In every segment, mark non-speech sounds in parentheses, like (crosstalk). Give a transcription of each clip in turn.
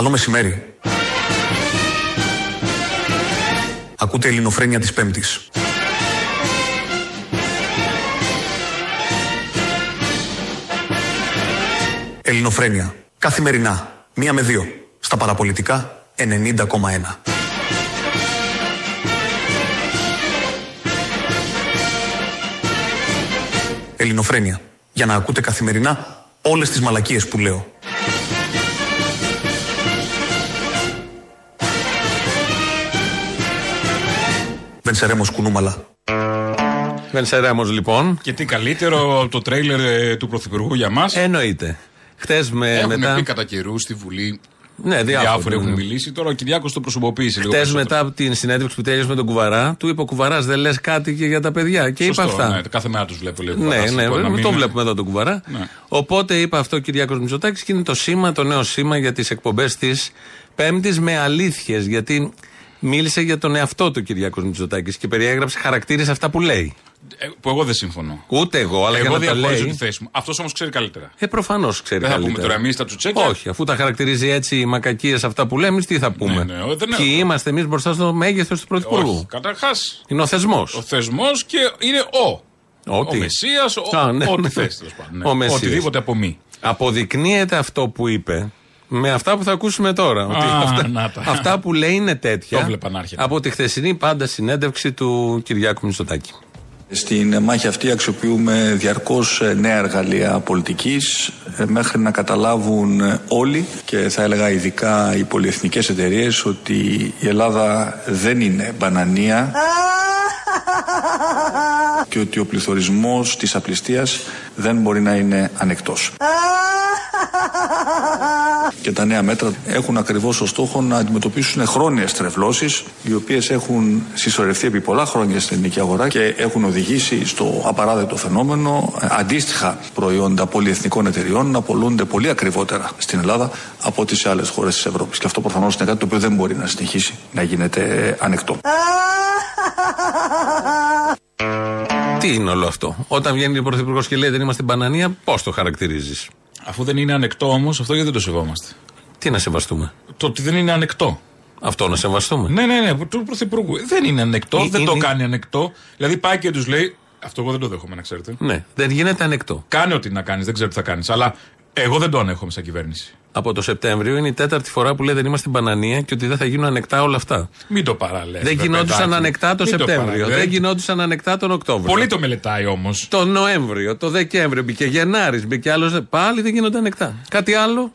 Καλό μεσημέρι. Ακούτε ελληνοφρένια της Πέμπτης. Ελληνοφρένια. Καθημερινά. Μία με δύο. Στα παραπολιτικά 90,1. Ελληνοφρένια. Για να ακούτε καθημερινά όλες τις μαλακίες που λέω. Βενσερέμος κουνούμαλα. Βενσερέμος λοιπόν. Και τι καλύτερο το τρέιλερ ε, του Πρωθυπουργού για μας. Εννοείται. Χτε με Έχουν μετά. πει κατά καιρού στη Βουλή. Ναι, διάφοροι, Διάφοροι έχουν ναι. μιλήσει. Τώρα ο Κυριάκος το προσωποποίησε λίγο. Χτε περισσότερο. μετά από την συνέντευξη που τέλειωσε με τον Κουβαρά, του είπε ο Κουβαράς: Δεν λες κάτι και για τα παιδιά. Και Σωστό, είπα αυτά. Ναι, κάθε μέρα τους βλέπω λίγο. Ναι, παράσταση, ναι, λοιπόν, να ναι, μην το είναι- βλέπουμε εδώ τον Κουβαρά. Ναι. Οπότε είπε αυτό ο Κυριάκος Μητσοτάκης και είναι το σήμα, το νέο σήμα για τις εκπομπές της Πέμπτης με αλήθειες. Γιατί μίλησε για τον εαυτό του Κυριάκος Μητσοτάκης και περιέγραψε χαρακτήρες αυτά που λέει. Ε, Που εγώ δεν συμφωνώ. Ούτε εγώ, αλλά εγώ για να τα διαχωρίζω λέει. τη θέση μου. Αυτός όμως ξέρει καλύτερα. Ε, προφανώς ξέρει Δεν θα πούμε καλύτερα. τώρα εμείς τα τσουτσέκια. Όχι, αφού τα χαρακτηρίζει έτσι οι μακακίες αυτά που λέμε, εμείς τι θα πούμε. ναι, ο- δεν Ποιοι έχω. είμαστε εμείς μπροστά στο μέγεθος του Πρωθυπουργού; Καταρχάς, Είναι ο θεσμός. ο θεσμός και είναι ο. Ό,τι. Ο Μεσία, Α, ναι, ό,τι ναι. θες τέλος πάντων. ναι. Ο Μεσσίας. Οτιδήποτε από μη. Αποδεικνύεται αυτό που είπε με αυτά που θα ακούσουμε τώρα. ότι Α, αυτά, να τα. αυτά που λέει είναι τέτοια. Το βλέπα να έρχεται. Από τη χθεσινή πάντα συνέντευξη του Κυριάκου Μητσοτάκη. Στην μάχη αυτή αξιοποιούμε διαρκώς ε, νέα εργαλεία πολιτικής ε, μέχρι να καταλάβουν ε, όλοι και θα έλεγα ειδικά οι πολυεθνικές εταιρείες ότι η Ελλάδα δεν είναι μπανανία (laughs) και ότι ο πληθωρισμός της απληστίας δεν μπορεί να είναι ανεκτός. (laughs) (laughs) Και τα νέα μέτρα έχουν ακριβώς ως στόχο να αντιμετωπίσουν χρόνιες τρευλώσεις οι οποίες έχουν συσσωρευτεί επί πολλά χρόνια στην ελληνική αγορά και έχουν οδηγήσει στο απαράδεκτο φαινόμενο ε, αντίστοιχα προϊόντα πολυεθνικών εταιριών να πολλούνται πολύ ακριβότερα στην Ελλάδα από ό,τι σε άλλες χώρες της Ευρώπης. Και αυτό προφανώς είναι κάτι το οποίο δεν μπορεί να συνεχίσει να γίνεται ε, ανεκτό. (laughs) Τι είναι όλο αυτό; Όταν βγαίνει ο Πρωθυπουργός και λέει δεν είμαστε μπανανία, πώς το χαρακτηρίζεις; Αφού δεν είναι ανεκτό όμως, αυτό γιατί δεν το σεβόμαστε; Τι να σεβαστούμε; Το ότι δεν είναι ανεκτό. Αυτό να σεβαστούμε; Ναι, ναι, ναι, του Πρωθυπουργού. Δεν είναι ανεκτό, Ε, δεν είναι- το κάνει ανεκτό. Δηλαδή πάει και τους λέει. Αυτό εγώ δεν το δέχομαι, να ξέρετε. Ναι, δεν γίνεται ανεκτό. Κάνε ό,τι να κάνεις, δεν ξέρω τι θα κάνεις. Αλλά εγώ δεν το ανέχομαι σαν κυβέρνηση. Από το Σεπτέμβριο είναι η τέταρτη φορά που λέει δεν είμαστε μπανανία και ότι δεν θα γίνουν ανεκτά όλα αυτά. Μην το παραλέτε. δεν γινόντουσαν ανεκτά το Σεπτέμβριο. δεν γινόντουσαν ανεκτά τον Οκτώβριο. Πολύ το μελετάει όμως. Το Νοέμβριο, το Δεκέμβριο, μπήκε Γενάρης, μπήκε άλλος. Πάλι δεν γίνονται ανεκτά. Κάτι άλλο;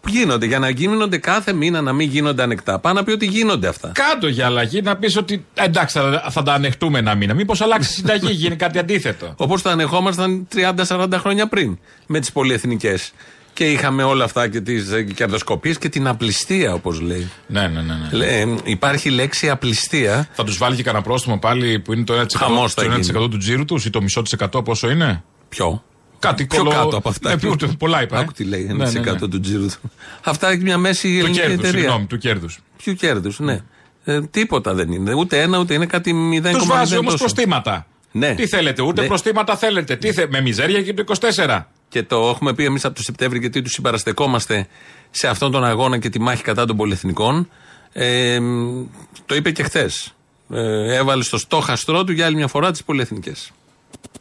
Που γίνονται. Για να γίνονται κάθε μήνα να μην γίνονται ανεκτά. Πάνω να πει ότι γίνονται αυτά. Κάτω για αλλαγή να πεις ότι εντάξει θα, θα τα ανεχτούμε ένα μήνα. Μήπως αλλάξει η συνταγή, (laughs) γίνει κάτι αντίθετο. Όπως τα ανεχόμασταν 30-40 χρόνια πριν με τις πολυεθνικές. Και είχαμε όλα αυτά και τις κερδοσκοπίες και την απληστία, όπως λέει. ναι, ναι, ναι. ναι. Λέ, ε, υπάρχει λέξη απληστία. Θα τους βάλει και κανένα πρόστιμο πάλι που είναι το 1%, Χαμός θα το 1% γίνει. του τζίρου τους ή το μισό της εκατό πόσο είναι; Ποιο; Κάτι Πιο κολο- κάτω από αυτά. Ναι, πιο- πολλά είπα. ε. Άκου τι λέει, 1% Ναι, ναι, ναι. του τζίρου του. Αυτά έχει μια μέση Του ελληνική κέρδους, εταιρεία. συγγνώμη, του κέρδους. Ποιου κέρδους, ναι. Ε, τίποτα δεν είναι. Ούτε ένα, ούτε είναι κάτι 0,0. Τους βάζει όμως τόσο. προστήματα. Ναι. Τι θέλετε, ούτε Ναι. προστήματα θέλετε. Τι θε, με μιζέρια και το 24. Και το έχουμε πει εμείς από το Σεπτέμβριο γιατί τους συμπαραστεκόμαστε σε αυτόν τον αγώνα και τη μάχη κατά των πολυεθνικών. Ε, μ, το είπε και χθες. Ε, έβαλε στο στόχαστρό του για άλλη μια φορά τις πολυεθνικές.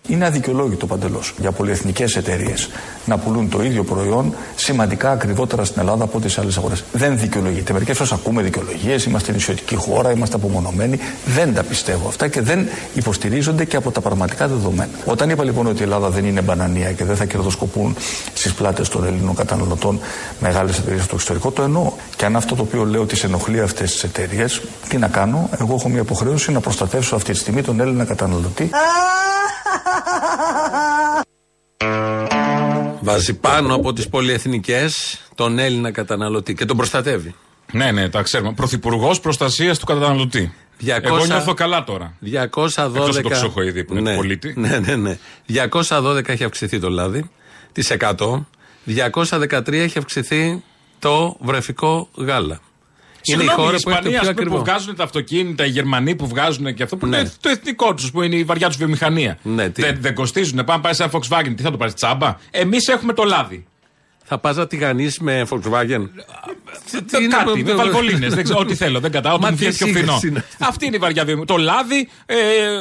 Είναι αδικαιολόγητο παντελώς για πολυεθνικές εταιρείες να πουλούν το ίδιο προϊόν σημαντικά ακριβότερα στην Ελλάδα από ό,τι σε άλλες αγορές. Δεν δικαιολογείται. Μερικές φορές ακούμε δικαιολογίες, είμαστε νησιωτική χώρα, είμαστε απομονωμένοι. Δεν τα πιστεύω αυτά και δεν υποστηρίζονται και από τα πραγματικά δεδομένα. Όταν είπα λοιπόν ότι η Ελλάδα δεν είναι μπανανία και δεν θα κερδοσκοπούν στις πλάτες των Ελλήνων καταναλωτών μεγάλες εταιρείες στο εξωτερικό, το εννοώ. Και αν αυτό το οποίο λέω τις ενοχλεί αυτές τις εταιρείες, τι να κάνω, εγώ έχω μια υποχρέωση να προστατεύσω αυτή τη στιγμή τον Έλληνα καταναλωτή. Βάζει πάνω από τις πολυεθνικές τον Έλληνα καταναλωτή και τον προστατεύει. Ναι, ναι, τα ξέρουμε. Πρωθυπουργός προστασίας του καταναλωτή. 200 Εγώ νιώθω καλά τώρα. 212. Εκτός από το Χρυσοχοίδη που είναι του πολίτη. Ναι, ναι, ναι. 212 έχει αυξηθεί το λάδι. Τη 100. 213 έχει αυξηθεί το βρεφικό γάλα. Είναι η Συγγνώμη, χώρα οι που έχει το Ισπανοί, πιο ας πούμε, που ακριβό. βγάζουν τα αυτοκίνητα, οι Γερμανοί που βγάζουν και αυτό που Ναι. είναι το εθνικό τους, που είναι η βαριά τους βιομηχανία. Ναι, τι. δεν, δεν κοστίζουν. Πάμε πάει σε ένα Volkswagen, τι θα το πάρεις, τσάμπα; Εμείς έχουμε το λάδι. Θα πας να τηγανίσει με Volkswagen; Τι είναι Κάτι, το- με βαλβολίνε. δεν ξέρω, ό,τι θέλω. Δεν κατάλαβα. Μα Ό,τι μου τι βγαίνει πιο σύγκριση φθηνό. είναι αυτή. Αυτή είναι η βαριά βιομηχανία. Το λάδι, ε,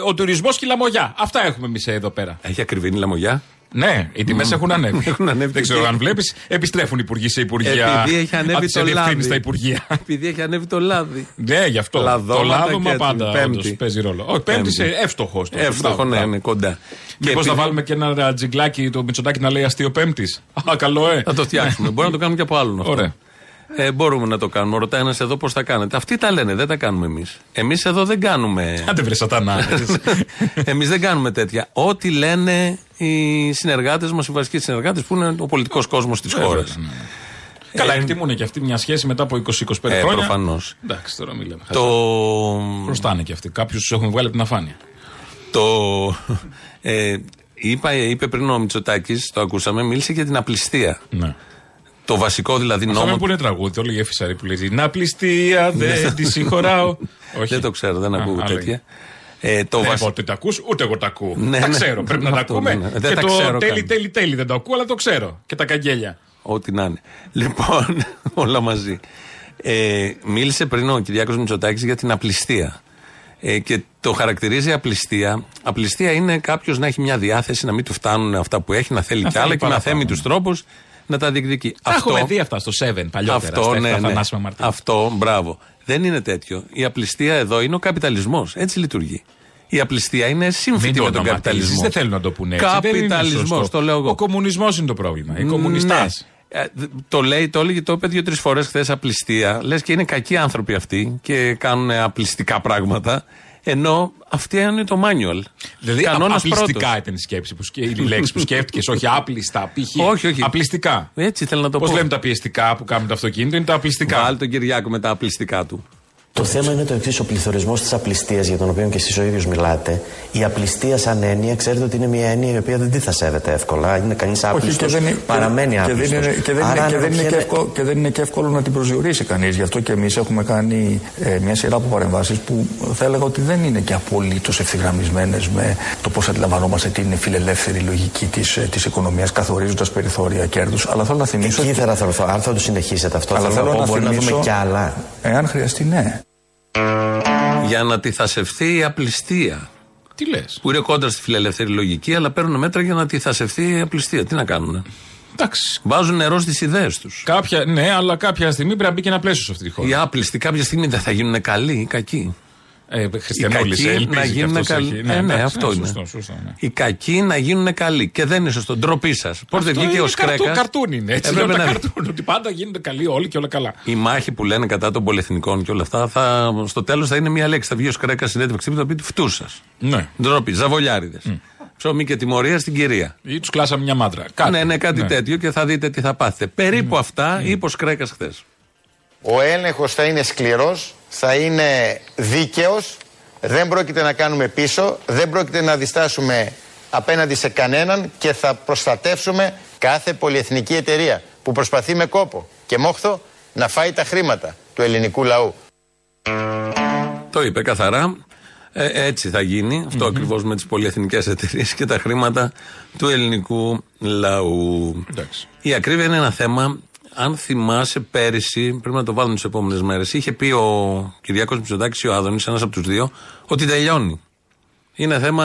ο τουρισμός και η λαμογιά. Αυτά έχουμε εμείς εδώ πέρα. Έχει ακριβήνει λαμογιά; Ναι, οι τιμές έχουν ανέβει. Έχουν ανέβει. Δεν ξέρω αν βλέπεις. Επιστρέφουν οι υπουργοί σε υπουργεία. Επειδή έχει ανέβει Τις το διευθύνει λάδι. στα υπουργεία. Επειδή έχει ανέβει το λάδι. Ναι, γι' αυτό. Λαδώματα το λάδωμα και έτσι. πάντα Πέμπτη. όντως παίζει ρόλο. Όχι, πέμπτη Πέμπτη. σε εύστοχο. Εύστοχο, ναι, είναι κοντά. Μήπω επειδή- θα βάλουμε και ένα τζιγκλάκι το Μητσοτάκι να λέει αστείο Πέμπτης. Α, καλό, ε. Θα το φτιάξουμε. Μπορεί να το κάνουμε και από άλλον αυτό. Ωραία. Ε, μπορούμε να το κάνουμε. Ρωτάει ένα εδώ πώς θα κάνετε. Αυτοί τα λένε, δεν τα κάνουμε εμείς. Εμείς εδώ δεν κάνουμε. (laughs) Άντε βρε σατανά. (laughs) εμείς δεν κάνουμε τέτοια. Ό,τι λένε οι συνεργάτες μας, οι βασικοί συνεργάτες που είναι ο πολιτικός κόσμος της χώρας. Βέβαια, ναι. Καλά, εκτιμούν και αυτοί μια σχέση μετά από 20-25 Ε, χρόνια. προφανώς. Εντάξει, τώρα μην λέμε. Το. Χρωστάνε και αυτοί. Κάποιους τους έχουν βγάλει από την αφάνεια. το ε, είπα, είπε πριν ο Μητσοτάκης, το ακούσαμε, μίλησε για την απληστία. Ναι. Το βασικό δηλαδή Αυτό νόμο. που είναι τραγούδι, το έλεγε Φυσαρή που λέει Να πληστία, δεν τη συγχωράω. (laughs) Όχι. Ναι. Δεν το ξέρω, δεν Α, ακούω άλλο τέτοια. Ε, το Δεν βασι- είπα ότι τα ακούς, ούτε εγώ τα ακούω. Ναι, τα ναι. ξέρω. Πρέπει να (laughs) τα Αυτό, ακούμε. ναι, ναι. Δεν Και τα το ξέρω τέλει, καν. τέλει, τέλει δεν το ακούω, αλλά το ξέρω. Και τα καγγέλια. Ό,τι να είναι. Λοιπόν, (laughs) όλα μαζί. Ε, μίλησε πριν ο Κυριάκος Μητσοτάκης για την απληστία. Ε, και το χαρακτηρίζει απληστία. Απληστία είναι κάποιος να έχει μια διάθεση να μην του φτάνουν αυτά που έχει, να θέλει Να κι άλλα θέλει και με παραπάνω, αθέμητου ναι. τρόπους να τα διεκδικεί. Τα έχουμε δει αυτά στο 7 παλιότερα. αυτό, στα ναι, εφτά ναι. θανάσιμα μαρτύρια. Αυτό, μπράβο. Δεν είναι τέτοιο. Η απληστία εδώ είναι ο καπιταλισμός. Έτσι λειτουργεί. Η απληστία είναι Μην σύμφωνα το με τον ονοματίζεις, καπιταλισμό. Δεν θέλουν να το πούνε έτσι. Δεν είναι Καπιταλισμός, σωστό. το λέω εγώ. Ο κομμουνισμός είναι το πρόβλημα. Οι κομμουνιστέ. Ναι. Ε, δ- Το λέει, το έλεγε, το είπε δύο-τρεις φορές χθες απληστία. Λες και είναι κακοί άνθρωποι αυτοί και κάνουν απληστικά πράγματα. Ενώ αυτή είναι το manual. Δηλαδή, Κανόνας απλιστικά πρώτος. ήταν η σκέψη που σκέ, η λέξη που σκέφτηκες, όχι άπλιστα, π.χ. (laughs) Όχι, όχι. Απλιστικά. Έτσι θέλω να το Πώς πω. λέμε τα πιεστικά που κάνουμε το αυτοκίνητο, είναι τα απλιστικά. Βάλει τον Κυριάκο με τα απληστικά του. Το θέμα είναι το εξής: ο πληθωρισμός της απληστίας για τον οποίο και εσείς ο ίδιος μιλάτε. Η απληστία σαν έννοια, ξέρετε ότι είναι μια έννοια η οποία δεν τη θα σέβεται εύκολα. Είναι κανείς Όχι, άπλιστο. και δεν, είναι- Παραμένει και άπλιστο. δεν είναι, και δεν είναι, και δεν είναι και εύκολο, και δεν είναι και εύκολο να την προσδιορίσει κανείς. Γι' αυτό και εμείς έχουμε κάνει ε, μια σειρά από παρεμβάσεις που θα έλεγα ότι δεν είναι και απολύτως ευθυγραμμισμένες με το πώς αντιλαμβανόμαστε την φιλελεύθερη λογική της της οικονομίας, καθορίζοντας περιθώρια κέρδους. Αλλά θέλω να θυμίσω. Εκεί ήθελα να θεωρηθώ. Αν θα το συνεχίσετε αυτό, αλλά θέλω να πω, μπορεί να θυμίσω, δούμε κι άλλα. Εάν χρειαστεί, ναι. Για να τυθασευτεί η απληστία. Τι λες; Που είναι κόντρα στη φιλελεύθερη λογική, αλλά παίρνουν μέτρα για να τυθασευτεί η απληστία. Τι να κάνουν. Εντάξει. Βάζουν νερό στις ιδέες τους. Κάποια, ναι, αλλά κάποια στιγμή πρέπει να μπει και ένα πλαίσιο σε αυτή τη χώρα. Οι άπλιστοι κάποια στιγμή δεν θα γίνουν καλοί ή κακοί. Ε, Χριστιανόλη, κακοί ελπίζει να και γίνουν αυτός καλοί. έχει. Ε, ναι, εντάξει, αυτό είναι. Σωστό, σωστό, ναι. Οι κακοί να γίνουν καλοί. Και δεν είναι σωστό. Ντροπή σας. Πώς δεν Αυτό βγήκε είναι ο καρτού- Σκρέκας; Καρτούν είναι. Έτσι λέω Έπρεπε τα να- καρτούν. Ότι πάντα γίνονται καλοί όλοι και όλα καλά. Η μάχη που λένε κατά των πολυεθνικών και όλα αυτά, θα, στο τέλος θα είναι μία λέξη. Θα βγει ο Σκρέκας συνέντευξη που θα πει φτούς σας. Ναι. Ντροπή, ζαβολιάριδες. Ψωμί και τιμωρία στην κυρία. Ή τους κλάσαμε μια μάντρα. Κάτι. Ναι, ναι, κάτι τέτοιο και θα δείτε τι θα πάθετε. Περίπου αυτά είπε ο Σκρέκας χθες. Ο έλεγχος θα είναι σκληρός, θα είναι δίκαιος, δεν πρόκειται να κάνουμε πίσω, δεν πρόκειται να διστάσουμε απέναντι σε κανέναν και θα προστατεύσουμε κάθε πολυεθνική εταιρεία που προσπαθεί με κόπο και μόχθο να φάει τα χρήματα του ελληνικού λαού. Το είπε καθαρά. Ε, έτσι θα γίνει. Αυτό ακριβώς με τις πολυεθνικές εταιρείες και τα χρήματα του ελληνικού λαού. Εντάξει. Η ακρίβεια είναι ένα θέμα. Αν θυμάσαι πέρυσι, πρέπει να το βάλουμε τις επόμενες μέρες, είχε πει ο Κυριάκος Μητσοτάκης ή ο Άδωνης, ένας από τους δύο, ότι τελειώνει. Είναι θέμα.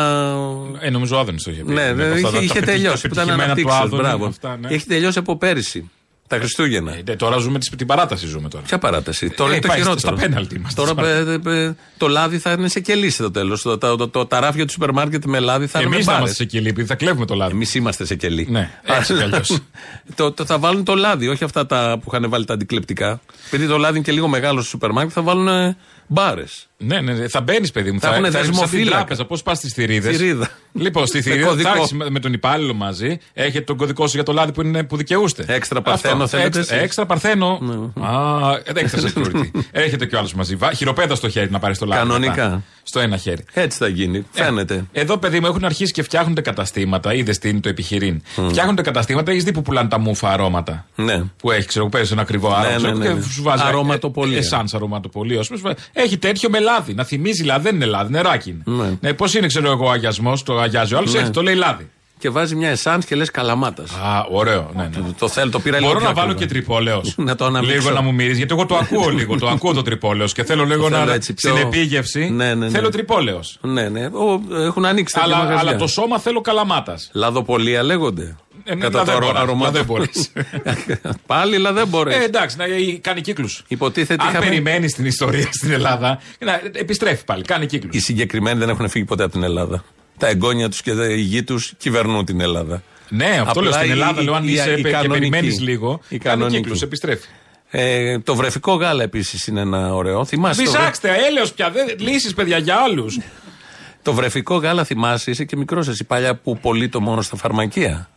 Ε, νομίζω ο Άδωνης το είχε πει. Ναι, Με ναι, αυτά είχε, τα- τα είχε πετυχη- τελειώσει. τα Που ήταν πετυχημένα του αναπτύξεω. Άδωνη, Μπράβο. αυτά, ναι. Έχει τελειώσει από πέρυσι. Τα Χριστούγεννα. Ε, τώρα ζούμε τις- την παράταση ζούμε τώρα. Ποια παράταση; Τώρα Ε, είναι το πάει στα- χειρότερο. στα πέναλτι είμαστε. Τώρα Στα- πε- πε- το λάδι θα είναι σε κελί στο τέλος. Το, το, το, το, τα ράφια του σούπερ μάρκετ με λάδι θα είναι Εμείς με θα μπάρες. είμαστε σε κελί, επειδή θα κλέβουμε το λάδι. Εμείς είμαστε σε κελί. Ναι, έτσι κι αλλιώς. (laughs) το, το, θα βάλουν το λάδι, όχι αυτά τα που είχαν βάλει τα αντικλεπτικά. Επειδή το λάδι είναι και λίγο μεγάλο στο σούπερ μάρκετ, θα βάλουν μπάρες. Ναι, ναι, ναι, θα μπαίνεις, παιδί μου. Θα Θα, έχουνε θα, θα σαν την δεσμοφύλακα. τράπεζα. Πώς πας στις θηρίδες; Θηρίδα. Λοιπόν, στη Με θηρίδα κωδικό. θα έχεις με- με τον υπάλληλο μαζί. Έχετε τον κωδικό σου για το λάδι που, είναι, που δικαιούστε. Έξτρα παρθένο Αυτό. θέλετε Έξτρα, εσείς; έξτρα παρθένο. Α, ε, δεν έξτρα security. (laughs) Έχετε κι ο άλλος μαζί. Βα- Χειροπέδα στο χέρι να πάρεις το λάδι. Κανονικά. μετά. Στο ένα χέρι. Έτσι θα γίνει. Φαίνεται. Ε, εδώ, παιδί μου, έχουν αρχίσει και φτιάχνονται καταστήματα. Είδες τι είναι το επιχειρήν. Φτιάχνονται καταστήματα, έχεις δει που πουλάνε τα μούφα αρώματα; Ναι. Που έχεις, ξέρω, παίζεις ένα ακριβό άρωμα. ναι, ξέρω, ναι, και ναι. σου βάζει. Αρωματοπολία. Εσάν αρωματοπολία. ας πούμε, Έχει τέτοιο με λάδι. Να θυμίζει λάδι. Δεν είναι λάδι, νεράκι είναι. Ναι. Ναι, Πώς είναι, ξέρω εγώ, ο αγιασμός, το αγιάζει ο άλλος, Ναι. έχει, το λέει λάδι. και βάζει μια εσάν και λες καλαμάτας. Α, ωραίο. Ναι, ναι. Το, το θέλω, το πήρα λίγο Μπορώ πιο να βάλω ακριβά. και τρυπόλεο. Να το αναμίξω. Λίγο να μου μυρίζει, γιατί εγώ το ακούω λίγο. Το ακούω το τρυπόλεο και θέλω λίγο θέλω να. έτσι πιο- Στην επίγευση Ναι, ναι, ναι. θέλω τρυπόλεο. Ναι, ναι. Ο, έχουν ανοίξει τέτοια Αλλά, μαγαζιά. αλλά το σώμα θέλω καλαμάτας. Λαδοπολία λέγονται. Ε, ναι, Κατά το λαδέμπορας, αρο- αρωμάτο. λαδέμπορες. (laughs) Πάλι λαδέμπορες. Ε, εντάξει, να, ε, κάνει κύκλους. Υποτίθεται Αν είχαμε- περιμένεις την ιστορία στην Ελλάδα, να, επιστρέφει πάλι, κάνει κύκλους. Οι συγκεκριμένοι δεν έχουν φύγει ποτέ από την Ελλάδα. Τα εγγόνια τους και η γη τους κυβερνούν την Ελλάδα. Ναι, αυτό λέω Απλά στην η- Ελλάδα. η- Λέω αν η- είσαι η πε- και κανονική. περιμένεις λίγο. Η κάνει κανονική. κύκλους, επιστρέφει. Ε, το βρεφικό γάλα επίσης είναι ένα ωραίο. Θυμάσαι το, βρε- Ψάξτε, έλεος πια. Λύσεις, παιδιά, για άλλου. το βρεφικό γάλα, θυμάσαι, είσαι και μικρός εσύ παλιά που πωλείτο μόνο στα φαρμακεία.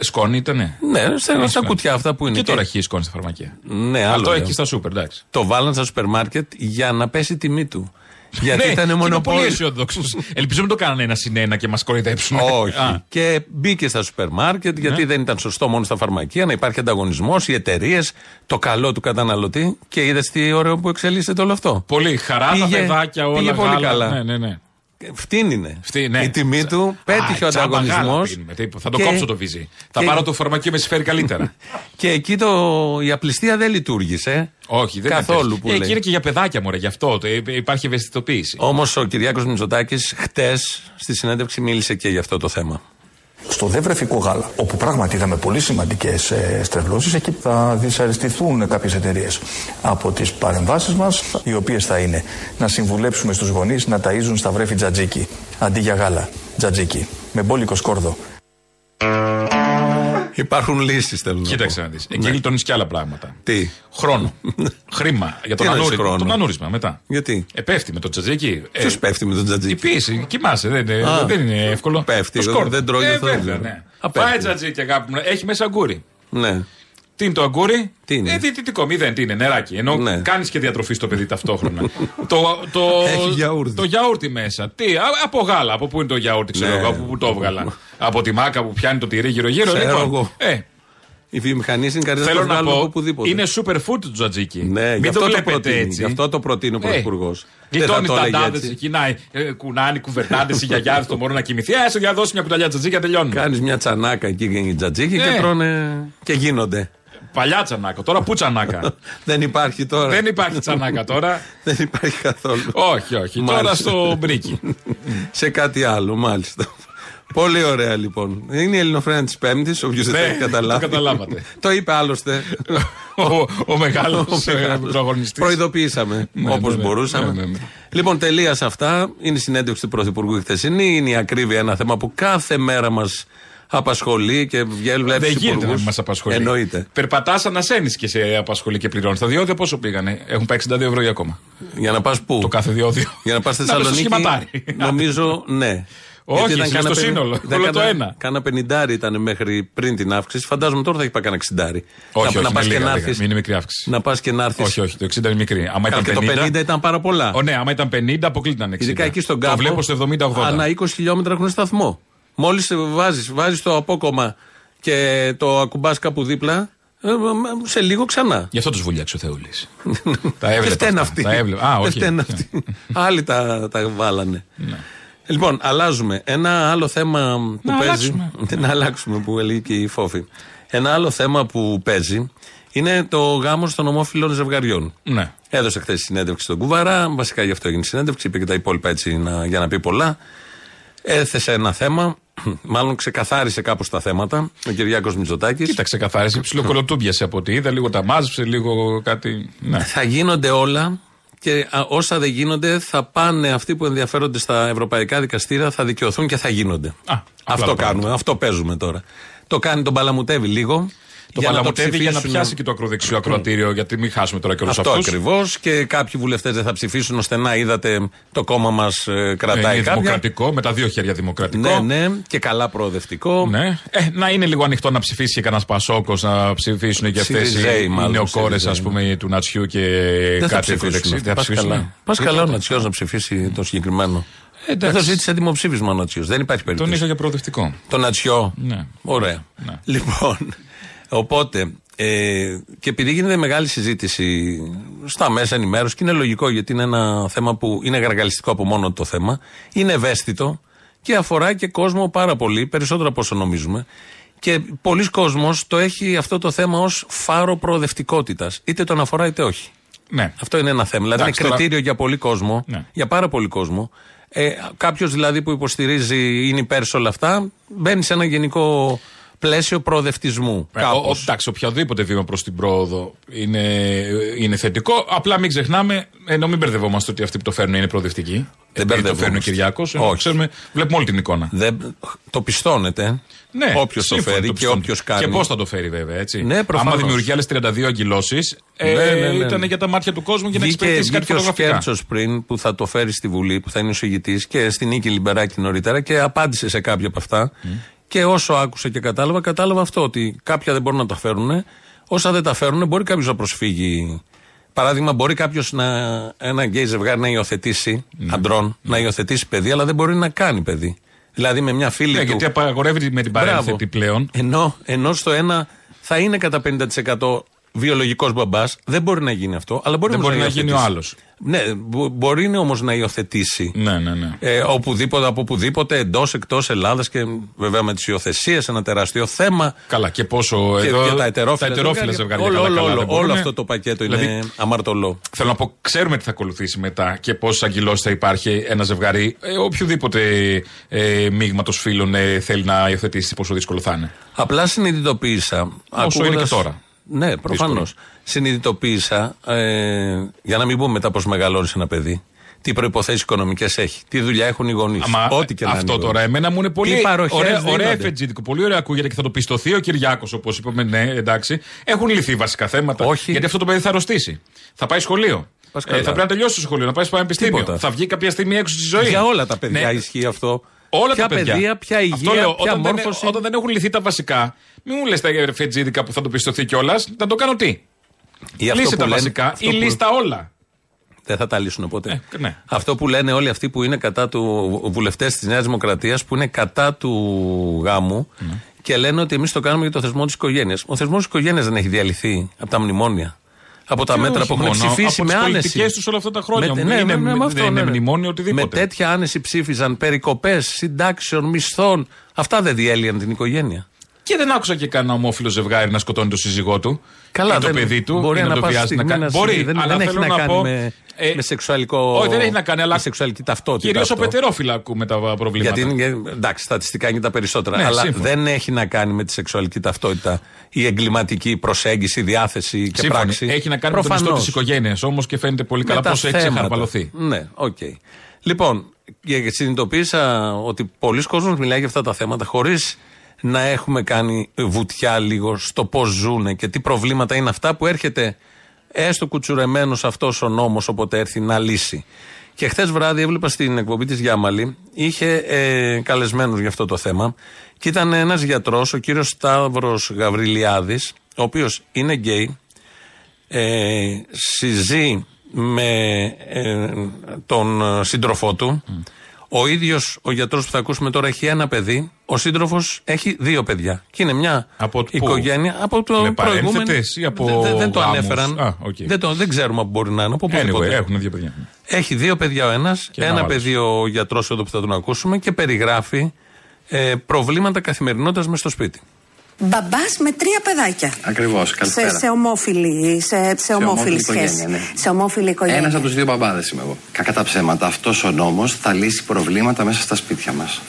Σκόνη ήτανε; Ναι, στα, στα σκόνη. κουτιά αυτά που είναι. Και τώρα έχει σκόνη στα φαρμακεία. Ναι, άλλο. Αυτό λέω. έχει στα σούπερ, εντάξει. Το βάλαν στα σούπερ μάρκετ για να πέσει η τιμή του. Γιατί ναι, ήταν και είμαι πολύ μονοπόλιο. αισιόδοξος. Ελπίζω μην το κάνανε ένα συν ένα και μας κοροϊδέψουν. Όχι. Α, Και μπήκε στα σούπερ μάρκετ γιατί δεν ήταν σωστό μόνο στα φαρμακεία να υπάρχει ανταγωνισμός, οι εταιρείες, το καλό του καταναλωτή. Και είδες τι ωραίο που εξελίσσεται όλο αυτό. Πολύ χαρά τα Πήγε- παιδάκια όλα. πήγε πολύ γάλα. καλά. Ναι, ναι, ναι. Φτύνινε. Αυτή, ναι. Η τιμή του πέτυχε ο Α, τσάμπα γάλα ανταγωνισμό. πίνουμε, τύπου. Θα το κόψω το βυζί. Θα και- πάρω το φαρμακείο με συμφέρει καλύτερα. (laughs) Και εκεί το, η απληστία δεν λειτουργήσε. Όχι, δεν Καθόλου είναι που Ε, λέει. Εκεί είναι και για παιδάκια μου, ρε, γι' αυτό. το- ε, Υπάρχει ευαισθητοποίηση. Όμως ο Κυριάκος Μητσοτάκης χτες στη συνέντευξη μίλησε και για αυτό το θέμα. Στο δε βρεφικό γάλα, όπου πράγματι είδαμε πολύ σημαντικές ε, στρεβλώσεις, εκεί θα δυσαρεστηθούν κάποιες εταιρείες από τις παρεμβάσεις μας, οι οποίες θα είναι να συμβουλέψουμε στους γονείς να ταΐζουν στα βρέφη τζατζίκι αντί για γάλα. Τζατζίκι. Με μπόλικο σκόρδο. Υπάρχουν λύσεις, θέλω να πω. Κοίταξε να δεις. Εκεί γλιτώνεις και άλλα πράγματα. Τι; Χρόνο. (laughs) Χρήμα. Για τον Τι εννοείς ανούρισμα. χρόνο; Τον ανούρισμα μετά. Γιατί; Ε, πέφτει με το τζατζίκι. Ε, Ποιος πέφτει με τον Η τζατζίκι. πίεση, κοιμάσαι, δεν, είναι- Α. δεν είναι εύκολο. Πέφτει, Το δεν- σκόρδο. δεν τρώει, ε, αυτό δεν βέβαια, ξέρω. ναι. Α, πέφτει. Φάει τζατζίκι, αγάπη μου. Έχει μέσα αγκούρι. Ναι. Τι είναι το αγκούρι; Τι είναι; Ε, διαιτητικό, μηδέν, τι είναι, νεράκι. Ενώ Ναι. κάνεις και διατροφή στο παιδί ταυτόχρονα. (laughs) το, το, Έχει γιαούρτι. το γιαούρτι μέσα. Τι, α, από γάλα. Από πού είναι το γιαούρτι, ξέρω Ναι. εγώ, από πού το έβγαλα. από τη μάκα που πιάνει το τυρί γύρω-γύρω. Ξέρω λοιπόν. εγώ. Ε, Η βιομηχανία είναι καλύτερα θέλω να το να βγάλουν από πω, οπουδήποτε. είναι super food το τζατζίκι. Ναι, γι' Μην αυτό το το βλέπετε προτείνει. έτσι. Γι' αυτό το προτείνει ο Ε, Πρωθυπουργός. Γλιτώνεις τα ντάδε εκεί, να ε, κουνάνε, κουβερνάντε οι γιαγιάδες το μωρό να κοιμηθεί. Έστω για να δώσει μια κουταλιά τζατζίκια, τελειώνει. Κάνεις μια τσανάκα εκεί για τζατζίκι και Ναι. τρώνε και γίνονται. Παλιά τσανάκα, τώρα πού τσανάκα; (laughs) Δεν υπάρχει τώρα. Δεν υπάρχει τσανάκα τώρα. (laughs) Δεν υπάρχει καθόλου. όχι, όχι. Τώρα Μάλιστα. στο μπρίκι. (laughs) Σε κάτι άλλο, μάλιστα. Πολύ ωραία λοιπόν. Είναι η Ελληνοφρένα της Πέμπτης, όποιο δεν Ναι, το έχει καταλάβει. το καταλάβατε. το είπε άλλωστε. ο, ο μεγάλος Ο μεγάλος. πρωταγωνιστή. Προειδοποιήσαμε Ναι, όπως ναι, ναι. μπορούσαμε. Ναι, ναι, ναι. Λοιπόν, τελεία σε αυτά. Είναι η συνέντευξη του Πρωθυπουργού η χθεσινή. Είναι η ακρίβεια ένα θέμα που κάθε μέρα μας απασχολεί και βγαίνει βλέπει Δεν τους γίνεται να υπουργούς. μας απασχολεί. Εννοείται. Περπατάς ανασένεις και σε απασχολεί και πληρώνεις. Τα διόδια πόσο πήγανε; Έχουν πάει 62 ευρώ για ακόμα. Για να πας πού; Το κάθε διόδιο. Για να πας στη Να πες στο Θεσσαλονίκη. σχηματάρι. Νομίζω ναι. Όχι, Γιατί εσύ, στο κάνα σύνολο. ήταν Όλο το κάνα- ένα. Κάνα πενιντάρι ήταν μέχρι πριν την αύξηση. Φαντάζομαι τώρα θα έχει πάει κάνα εξιντάρι. Όχι, να, όχι, να πας είναι και λίγα, να λίγα. έρθει. Είναι μικρή αύξηση. Να πας και να έρθει. Όχι, όχι, το 60 είναι μικρή. Άμα ήταν και το 50. 50 ήταν πάρα πολλά. Ω, ναι, άμα ήταν 50, αποκλείται να είναι 60. Ειδικά εκεί στον κάπου. Το βλέπω στο 70-80. Ανά 20 χιλιόμετρα έχουν σταθμό. Μόλις βάζεις βάζεις το απόκομμα και το ακουμπάς κάπου δίπλα, ε, σε λίγο ξανά. Γι' αυτό τους βουλιάξε ο Θεούλης. (laughs) τα έβλεπα. Δεν φταίνε αυτά. αυτοί. Τα έβλεπα. Α, Δεν όχι. φταίνε αυτοί. (laughs) Άλλοι τα, τα βάλανε. Ναι. Λοιπόν, αλλάζουμε. Ένα άλλο θέμα που Να παίζει. αλλάξουμε. (laughs) να αλλάξουμε που έλεγε και η Φόφη. Ένα άλλο θέμα που παίζει είναι το γάμος των ομόφυλων ζευγαριών. Ναι. Έδωσε χθες συνέντευξη στον Κουβαρά. Βασικά γι' αυτό έγινε η συνέντευξη. Είπε και τα υπόλοιπα έτσι να, για να πει πολλά. Έθεσε ένα θέμα. Μάλλον ξεκαθάρισε κάπως τα θέματα. Ο Κυριάκος Μητσοτάκης. Κοίταξε καθάρισε. Ψιλοκολοτούμπιασε από ό,τι είδα. Λίγο τα μάζεψε, λίγο κάτι. Ναι. Θα γίνονται όλα και α, όσα δεν γίνονται θα πάνε αυτοί που ενδιαφέρονται στα ευρωπαϊκά δικαστήρια, θα δικαιωθούν και θα γίνονται. Α, απλά αυτό τα κάνουμε, πράγματα. αυτό παίζουμε τώρα. Το κάνει τον Παλαμουτεύει λίγο. Το για να παλαμοτεύει για να ψηφίσουν. πιάσει και το ακροδεξιό ακροατήριο, γιατί μην χάσουμε τώρα και όλου Αυτός αυτούς. ακριβώς. Και κάποιοι βουλευτές δεν θα ψηφίσουν ώστε να είδατε το κόμμα μας κρατάει είναι κάποια. δημοκρατικό, με τα δύο χέρια δημοκρατικό. Ναι, ναι, και καλά προοδευτικό. Ναι. Ε, να είναι λίγο ανοιχτό να ψηφίσει και κανένας Πασόκος, να ψηφίσουν και αυτέ Συριζέοι, οι μάλλον, νεοκόρες, Συριζέοι. ας πούμε, του Νατσιού και Δεν θα κάτι ψηφίσουν. ακροδεξί. αυτοί. Δεν θα Πας ψηφίσουν. καλά. Πας καλά ο Νατσιός να ψηφίσει το συγκεκριμένο. εντάξει. Εδώ ζήτησε δημοψήφισμα ο Νατσιός. Δεν υπάρχει Τον περίπτωση. είχα για προοδευτικό. Το Νατσιό. Ναι. Ωραία. Ναι. Λοιπόν, οπότε, ε, και επειδή γίνεται μεγάλη συζήτηση στα μέσα ενημέρωσης και είναι λογικό γιατί είναι ένα θέμα που είναι γαργαλιστικό από μόνο το θέμα, είναι ευαίσθητο και αφορά και κόσμο πάρα πολύ, περισσότερο από όσο νομίζουμε. Και πολλοί κόσμος το έχει αυτό το θέμα ως φάρο προοδευτικότητας. Είτε τον αφορά είτε όχι. Ναι. Αυτό είναι ένα θέμα. Δηλαδή Εντάξει, είναι τώρα- κριτήριο για πολύ κόσμο, Ναι. για πάρα πολύ κόσμο. Ε, Κάποιος δηλαδή που υποστηρίζει, είναι υπέρ σε όλα αυτά, μπαίνει σε ένα γενικό πλαίσιο προοδευτισμού. Ε, ο- ο- κάπως. εντάξει, οποιοδήποτε βήμα προς την πρόοδο είναι, είναι θετικό. Απλά μην ξεχνάμε, ενώ μην μπερδευόμαστε ότι αυτοί που το φέρνουν είναι προοδευτικοί. Επειδή το μπερδευόμαστε. φέρνει ο Κυριάκος. Όχι. Ξέρουμε, βλέπουμε όλη την εικόνα. Δεν, το πιστώνεται. Ναι, Όποιος το σύμφωνα, φέρει και πιστώνω. όποιος κάνει. Και πώς θα το φέρει, βέβαια, έτσι. Ναι, προφανώς. Άμα δημιουργεί άλλες 32 αγκυλώσει, ε, Ναι, ναι, ναι. ήταν για τα μάτια του κόσμου για να Βγήκε, εξυπηρετήσει κάτι βγήκε ο φωτογραφικά. Σκέρτσος πριν που θα το φέρει στη Βουλή, που θα είναι ο συγητής και στην Νίκη Λιμπεράκη νωρίτερα και απάντησε σε κάποια από αυτά. Και όσο άκουσα και κατάλαβα, κατάλαβα αυτό ότι κάποια δεν μπορούν να τα φέρουν. Όσα δεν τα φέρουν, μπορεί κάποιος να προσφύγει. Παράδειγμα, μπορεί κάποιος ένα γκέι ζευγάρι να υιοθετήσει αντρών, να υιοθετήσει παιδί, αλλά δεν μπορεί να κάνει παιδί. Δηλαδή με μια φίλη Ναι, του. γιατί απαγορεύεται με την παρένθεση Μπράβο. επιπλέον. Ενώ, ενώ στο ένα θα είναι κατά 50% βιολογικός μπαμπάς, δεν μπορεί να γίνει αυτό. Αλλά μπορεί Δεν όμως μπορεί να γίνει ο υιοθετήσει. Άλλος. Ναι, μπο- μπορεί όμως να υιοθετήσει. Ναι, ναι, ναι. Ε, οπουδήποτε, από οπουδήποτε, εντός, εκτός Ελλάδας και βέβαια με τις υιοθεσίες, ένα τεράστιο θέμα. Καλά, και πόσο Και, εδώ. και τα ετερόφιλα, ετερόφιλα ζευγάρια. Όλο, καλά, όλο, καλά, όλο, δεν όλο μπορούνε. αυτό το πακέτο Δηλαδή, είναι αμαρτωλό. Θέλω να πω, ξέρουμε τι θα ακολουθήσει μετά και πόσες αγκυλώσει θα υπάρχει ένα ζευγάρι. Ε, οποιοδήποτε ε, μείγματο φίλων ε, θέλει να υιοθετήσει, πόσο δύσκολο θα είναι. Απλά συνειδητοποίησα. Όσο είναι και τώρα. Ναι, προφανώς. Συνειδητοποίησα, ε, για να μην πούμε μετά πώ μεγαλώνεις ένα παιδί, τι προποθέσει οικονομικές έχει, τι δουλειά έχουν οι γονείς. Αμα, Ό,τι και να αυτό είναι. τώρα εμένα μου είναι πολύ Τι παροχές ωραία, ωραία δίνονται. εφετζίδικο. Πολύ ωραία ακούγεται και θα το πιστωθεί ο Κυριάκος, όπως είπαμε. Ναι, εντάξει. Έχουν λυθεί βασικά θέματα. Όχι. Γιατί αυτό το παιδί θα αρρωστήσει. Θα πάει σχολείο. Πας Ε, καλά. θα πρέπει να τελειώσει το σχολείο, να πάει στο πανεπιστήμιο. Τίποτα. Θα βγει κάποια στιγμή έξω στη ζωή. Για όλα τα παιδιά Ναι. ισχύει αυτό. Όλα ποια τα παιδιά. παιδεία, ποια υγεία, Αυτό λέω, ποια όταν, μόρφωση. Δεν, όταν δεν έχουν λυθεί τα βασικά, μην μου λες τα εφετζίδικα που θα το πιστωθεί κιόλας. Να το κάνω τι; Ή αυτό Λύσε που τα λένε- βασικά αυτό ή που- λύστα όλα. Δεν θα τα λύσουν ποτέ. Ε, ναι. Αυτό που λένε όλοι αυτοί που είναι κατά του βουλευτές της Νέας Δημοκρατίας, που είναι κατά του γάμου Ναι. και λένε ότι εμείς το κάνουμε για το θεσμό της οικογένειας. Ο θεσμός της οικογένειας δεν έχει διαλυθεί από τα μνημόνια. Από τα Και μέτρα όχι που έχουν μόνο, ψηφίσει από με τις άνεση. πολιτικές τους όλα αυτά τα χρόνια. Με, Είναι- ναι, ναι, ναι, με- με αυτό, δεν είναι ναι, ναι. μνημόνιο, οτιδήποτε. Με τέτοια άνεση ψήφιζαν περικοπές συντάξεων, μισθών. Αυτά δεν διέλυαν την οικογένεια. Και δεν άκουσα και κανένα ομόφυλο ζευγάρι να σκοτώνει το σύζυγό του. Καλά, ή το δεν- παιδί του. μπορεί ή να να το πας βιάζει να στιγμή κάνει. να Μπορεί, συμβεί. Δεν- αλλά δεν έχει θέλω να να κάνει πω, με- ε, με σεξουαλικό- Όχι, δεν έχει να κάνει, αλλά. με σεξουαλική ταυτότητα Κυρίως αυτό. από ετερόφυλα ακούμε τα προβλήματα. Γιατί είναι, εντάξει, στατιστικά είναι και τα περισσότερα. Ναι, αλλά σύμφωνα. δεν έχει να κάνει με τη σεξουαλική ταυτότητα η εγκληματική προσέγγιση, διάθεση και Σύμφωνοι. πράξη. Έχει να κάνει με τον ιστό Προφανώς. της οικογένειας όμως και φαίνεται πολύ Με καλά τα πώς έχει θέματα. ξεχαρβαλωθεί. Ναι, οκ. Λοιπόν, και συνειδητοποίησα ότι πολλοί κόσμοι μιλάει για αυτά τα θέματα χωρίς να έχουμε κάνει βουτιά λίγο στο πώς ζουνε και τι προβλήματα είναι αυτά που έρχεται έστω κουτσουρεμένος αυτός ο νόμος όποτε έρθει να λύσει. Και χθες βράδυ έβλεπα στην εκπομπή της Γιάμαλη, είχε ε, καλεσμένους για αυτό το θέμα και ήταν ένας γιατρός, ο κύριος Σταύρος Γαβριλιάδης, ο οποίος είναι γκέι, ε, συζεί με ε, τον ε, σύντροφό του. Ο ίδιος ο γιατρός που θα ακούσουμε τώρα έχει ένα παιδί. Ο σύντροφος έχει δύο παιδιά. Και είναι μια Από πού; οικογένεια. Από το Με προηγούμενο. παρένθετες ή από δεν, δεν- δεν το γάμους; ανέφεραν. Α, οκ. δεν, το, δεν ξέρουμε από μπορεί να είναι. Από Anyway, οπουδήποτε. έχουν δύο παιδιά. Έχει δύο παιδιά ο ένας, Και ένα ένας άλλος. παιδί ο γιατρός εδώ που θα τον ακούσουμε και περιγράφει ε, προβλήματα καθημερινότητας μες στο σπίτι. Μπαμπάς με τρία παιδάκια. Ακριβώς, Σε, καλησπέρα. σε ομόφιλη, σε, σε ομόφιλη ομόφιλη σχέση. οικογένεια, ναι. Σε ομόφιλη οικογένεια. Ένας από τους δύο μπαμπάδες είμαι εγώ. Κακά τα ψέματα. Αυτός ο νόμος θα λύσει προβλήματα μέσα στα σπίτια μας.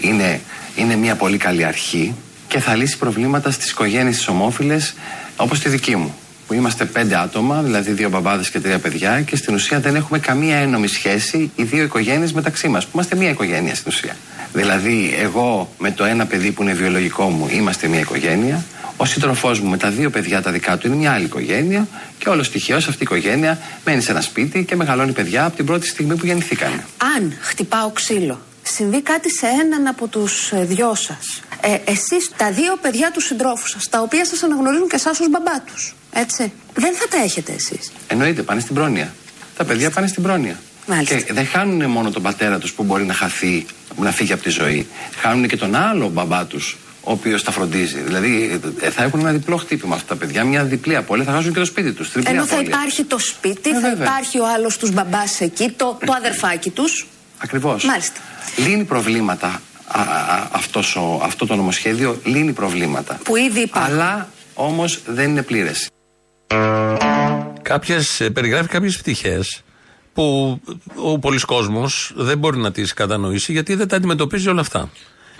είναι, είναι μια πολύ καλή αρχή και θα λύσει προβλήματα στις οικογένειες τις ομόφυλες όπως τη δική μου. Που είμαστε πέντε άτομα, δηλαδή δύο μπαμπάδες και τρία παιδιά, και στην ουσία δεν έχουμε καμία ένομη σχέση οι δύο οικογένειες μεταξύ μας. Που είμαστε μία οικογένεια στην ουσία. Δηλαδή, εγώ με το ένα παιδί που είναι βιολογικό μου είμαστε μία οικογένεια. Ο σύντροφός μου με τα δύο παιδιά τα δικά του είναι μια άλλη οικογένεια. Και όλος τυχαίως αυτή η οικογένεια μένει σε ένα σπίτι και μεγαλώνει παιδιά από την πρώτη στιγμή που γεννηθήκανε. Αν χτυπάω ξύλο, συμβεί κάτι σε έναν από τους δυο σας. Ε, Εσείς, τα δύο παιδιά του συντρόφου σας, τα οποία σας αναγνωρίζουν και εσάς ως μπαμπά τους. Έτσι. Δεν θα τα έχετε εσείς. Εννοείται, πάνε στην πρόνοια. Τα παιδιά πάνε στην πρόνοια. Μάλιστα. Και δεν χάνουν μόνο τον πατέρα τους που μπορεί να χαθεί, να φύγει από τη ζωή. Χάνουν και τον άλλο μπαμπά τους, ο οποίος τα φροντίζει. Δηλαδή ε, θα έχουν ένα διπλό χτύπημα αυτά τα παιδιά, μια διπλή απώλεια, θα χάσουν και το σπίτι τους. Ενώ θα υπάρχει το σπίτι, Ε, θα βέβαια. υπάρχει ο άλλος τους μπαμπάς εκεί, το, το αδερφάκι τους. Ακριβώς. Μάλιστα. Λύνει προβλήματα α, α, αυτός ο, αυτό το νομοσχέδιο, λύνει προβλήματα. Που ήδη υπάρχουν. Αλλά όμως δεν είναι πλήρες. Κάποιες, ε, περιγράφει κάποιες πτυχές που ο πολλής κόσμος δεν μπορεί να τις κατανοήσει γιατί δεν τα αντιμετωπίζει όλα αυτά.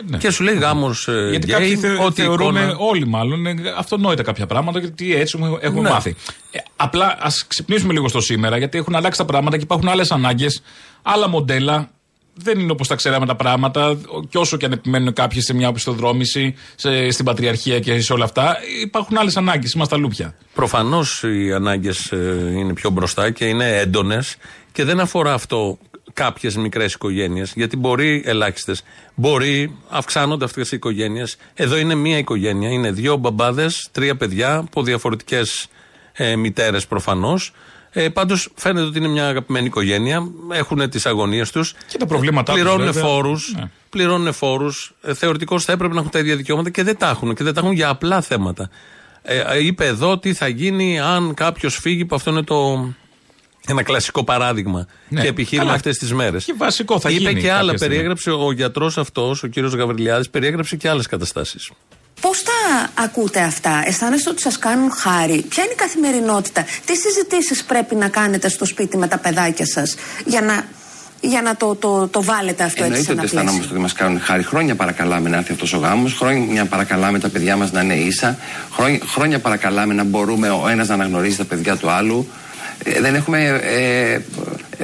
Ναι. Και σου λέει γάμος Γιατί γκέι, κάποιοι θε, ό,τι θεωρούμε εικόνα. όλοι μάλλον ε, αυτονόητα κάποια πράγματα γιατί έτσι έχουμε, έχουμε Ναι. μάθει. Ε, απλά ας ξυπνήσουμε λίγο στο σήμερα γιατί έχουν αλλάξει τα πράγματα και υπάρχουν άλλες ανάγκες, άλλα μοντέλα. Δεν είναι όπως τα ξέραμε τα πράγματα. Και όσο και αν επιμένουν κάποιοι σε μια οπισθοδρόμηση, σε, στην πατριαρχία και σε όλα αυτά, υπάρχουν άλλες ανάγκες. Είμαστε αλούπια. Προφανώς οι ανάγκες είναι πιο μπροστά και είναι έντονες και δεν αφορά αυτό κάποιες μικρές οικογένειες, γιατί μπορεί ελάχιστες. Μπορεί, αυξάνονται αυτές οι οικογένειες. Εδώ είναι μία οικογένεια. Είναι δύο μπαμπάδες, τρία παιδιά από διαφορετικές ε, μητέρες προφανώς. Ε, Πάντως φαίνεται ότι είναι μια αγαπημένη οικογένεια. Έχουν τις αγωνίες τους. Και τα προβλήματά τους, Πληρώνουν βέβαια. φόρους. Ναι. Πληρώνουν φόρους. Ε, Θεωρητικώς θα έπρεπε να έχουν τα ίδια δικαιώματα και δεν τα έχουν. Και δεν τα έχουν για απλά θέματα. Ε, ε, είπε εδώ τι θα γίνει αν κάποιος φύγει, που αυτό είναι το. Ένα κλασικό παράδειγμα Ναι. και επιχείρημα Καλά. αυτές τις μέρες. Και βασικό θα Είπε γίνει και κάποια άλλα. στιγμή. Περιέγραψε ο γιατρός αυτός, ο κύριος Γαβριλιάδης, περιέγραψε και άλλες καταστάσεις. Πώς τα ακούτε αυτά, αισθάνεστε ότι σας κάνουν χάρη, Ποια είναι η καθημερινότητα, Τι συζητήσεις πρέπει να κάνετε στο σπίτι με τα παιδάκια σας για να, για να το, το, το βάλετε αυτό έτσι σε Εννοείται ένα ότι αισθανόμαστε πλαίσιο; ότι μας κάνουν χάρη. Χρόνια παρακαλάμε να έρθει αυτός ο γάμος. Χρόνια παρακαλάμε τα παιδιά μας να είναι ίσα. Χρόνια, χρόνια παρακαλάμε να μπορούμε ο ένας να αναγνωρίζει τα παιδιά του άλλου. Ε, δεν έχουμε ε, ε,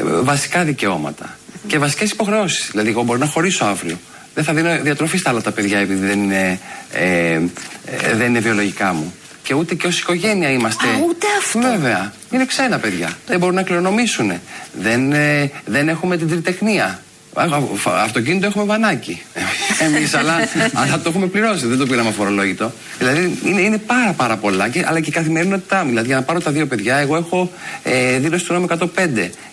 βασικά δικαιώματα και βασικές υποχρεώσεις. Δηλαδή, εγώ μπορώ να χωρίσω αύριο. Δεν θα δίνω διατροφή στα άλλα τα παιδιά επειδή δεν είναι, ε, ε, δεν είναι βιολογικά μου. Και ούτε και ως οικογένεια είμαστε. Α, ούτε αυτό. Βέβαια. Είναι ξένα παιδιά. Δεν μπορούν να κληρονομήσουν. Δεν, ε, δεν έχουμε την τριτεχνία. Α, α, φα- Αυτοκίνητο έχουμε βανάκι. (laughs) Εμείς, αλλά, αλλά το έχουμε πληρώσει. Δεν το πήραμε αφορολόγητο. Δηλαδή είναι, είναι πάρα πάρα πολλά, και, αλλά και η καθημερινότητά μου. Δηλαδή για να πάρω τα δύο παιδιά, εγώ έχω ε, δήλωση του νόμου 105.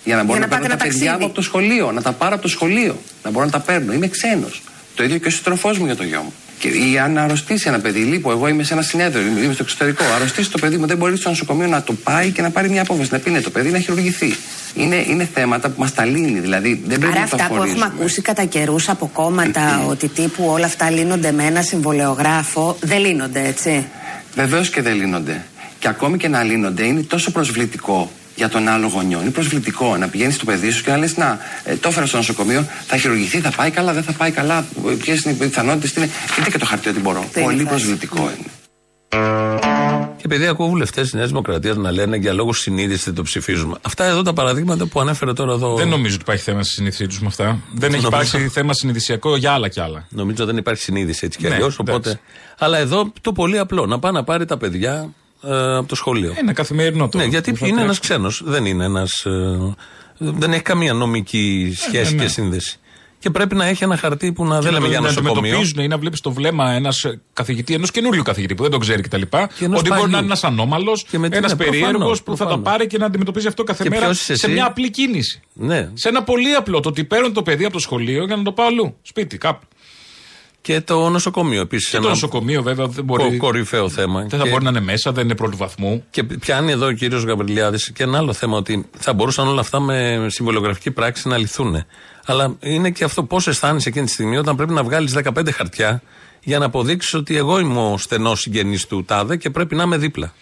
Για να μπορώ να να, παίρνω πάτε τα ένα παιδιά ταξίδι. μου από το σχολείο. Να τα πάρω από το σχολείο. Να μπορώ να τα παίρνω. Είμαι ξένος. Το ίδιο και ο συντροφό μου για το γιο μου. Και, ή αν αρρωστήσει ένα παιδί, λείπω. Εγώ είμαι σε ένα συνέδριο, είμαι είμαι στο εξωτερικό. Αρρωστήσει το παιδί μου, δεν μπορεί στο νοσοκομείο να το πάει και να πάρει μια απόφαση. Να πει ναι, το παιδί να χειρουργηθεί. Είναι, είναι θέματα που μας τα λύνει. Δηλαδή δεν πρέπει Άρα να τα αυτά που έχουμε χωρίζουμε. ακούσει κατά καιρούς από κόμματα (clears throat) ότι τύπου όλα αυτά λύνονται με ένα συμβολεογράφο, δεν λύνονται έτσι; Βεβαίως και δεν λύνονται. Και ακόμη και να λύνονται, είναι τόσο προσβλητικό για τον άλλο γονιό. Είναι προσβλητικό να πηγαίνεις στο παιδί σου και να λες: Να, ε, το έφερα στο νοσοκομείο, θα χειρουργηθεί, θα πάει καλά, δεν θα πάει καλά. Ποιες είναι οι πιθανότητες, είναι. Είτε και το χαρτί ότι μπορώ. Τι είναι Πολύ η φάση. προσβλητικό είναι. Και επειδή ακούω βουλευτές της Νέας Δημοκρατίας να λένε για λόγους συνείδησης δεν το ψηφίζουμε. Αυτά εδώ τα παραδείγματα που ανέφερε τώρα εδώ. Δεν νομίζω ότι υπάρχει θέμα στη συνείδησή τους με αυτά. Δεν έχει νομίζω. υπάρξει θέμα συνειδησιακό για άλλα κι άλλα. Νομίζω δεν υπάρχει συνείδηση έτσι κι Ναι, αλλιώς. εντάξει. Οπότε. Αλλά εδώ το πολύ απλό. Να πάει να πάρει τα παιδιά ε, από το σχολείο. Ένα καθημερινό τώρα. ναι, γιατί που θα είναι ένας τρέξει. ξένος. Δεν είναι ένας. δεν έχει καμία νομική σχέση ναι, ναι. και σύνδεση. Και πρέπει να έχει ένα χαρτί που να Και δεν να λέμε το- για να νοσοκομείο. αντιμετωπίζουν ή να βλέπεις στο βλέμμα ένας καθηγητή, ενός καινούριου καθηγητή που δεν τον ξέρει κτλ. Και ενός Ότι μπορεί παλιού. να είναι ένας ανώμαλος, Και με τι- ένας ναι, περίεργος προφανώς, που θα τα προφανώς. πάρει και να αντιμετωπίζει αυτό κάθε Και μέρα ποιος είσαι σε εσύ; μια απλή κίνηση. Ναι. Σε ένα πολύ απλό. Το ότι παίρνουν το παιδί από το σχολείο για να το πάω αλλού. Σπίτι, κάπου. Και το νοσοκομείο επίσης. Και το νοσοκομείο βέβαια δεν μπορεί. κορυφαίο θέμα. Δεν θα Και- μπορεί να είναι μέσα, δεν είναι πρώτου βαθμού. Και πιάνει εδώ ο κύριος Γαβριλιάδης και ένα άλλο θέμα ότι θα μπορούσαν όλα αυτά με συμβολογραφική πράξη να λυθούν. Αλλά είναι και αυτό πώς αισθάνεσαι εκείνη τη στιγμή όταν πρέπει να βγάλεις 15 χαρτιά για να αποδείξεις ότι εγώ είμαι ο στενός συγγενής του τάδε και πρέπει να είμαι δίπλα.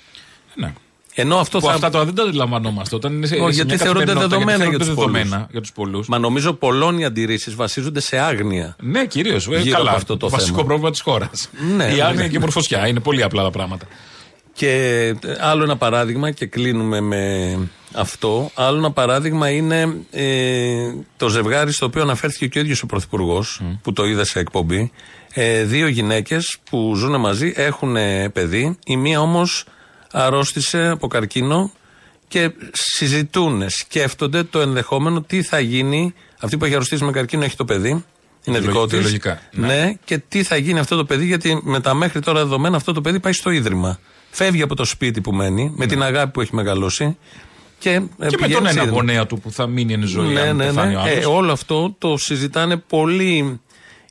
Ναι. Ενώ αυτό Που θα. αυτά τώρα δεν τα αντιλαμβανόμαστε. Όταν είναι σε, Όχι, σε γιατί μια θεωρούνται καθημερινότητα, δεδομένα γιατί για θεωρούνται τους πολλούς. δεδομένα για τους πολλούς. Μα νομίζω πολλών οι αντιρρήσεις βασίζονται σε άγνοια. Ναι, κυρίως. Γύρω Καλά. από αυτό το βασικό θέμα. πρόβλημα της χώρας. Ναι, η ναι. άγνοια και η μορφωσιά. Είναι πολύ απλά τα πράγματα. Και ε, άλλο ένα παράδειγμα και κλείνουμε με αυτό. Άλλο ένα παράδειγμα είναι ε, το ζευγάρι στο οποίο αναφέρθηκε και ο ίδιος ο Πρωθυπουργός, που το είδε σε εκπομπή. Ε, δύο γυναίκες που ζουν μαζί έχουν ε, παιδί. Η μία όμως αρρώστησε από καρκίνο και συζητούν, σκέφτονται το ενδεχόμενο τι θα γίνει. Αυτή που έχει αρρωστήσει με καρκίνο έχει το παιδί. Είναι Βιολογι- δικό της. βιολογικά, Ναι. ναι. και τι θα γίνει αυτό το παιδί, γιατί με τα μέχρι τώρα δεδομένα αυτό το παιδί πάει στο ίδρυμα. Φεύγει από το σπίτι που μένει, με την αγάπη που έχει μεγαλώσει. Και, ε, Ναι. Και με πηγαίνει τον σε ένα ίδρυμα. γονέα του που θα μείνει εν ζωή. Ναι, αν ναι, πεθάνει ναι. ο Ε, άλλος. όλο αυτό το συζητάνε πολύ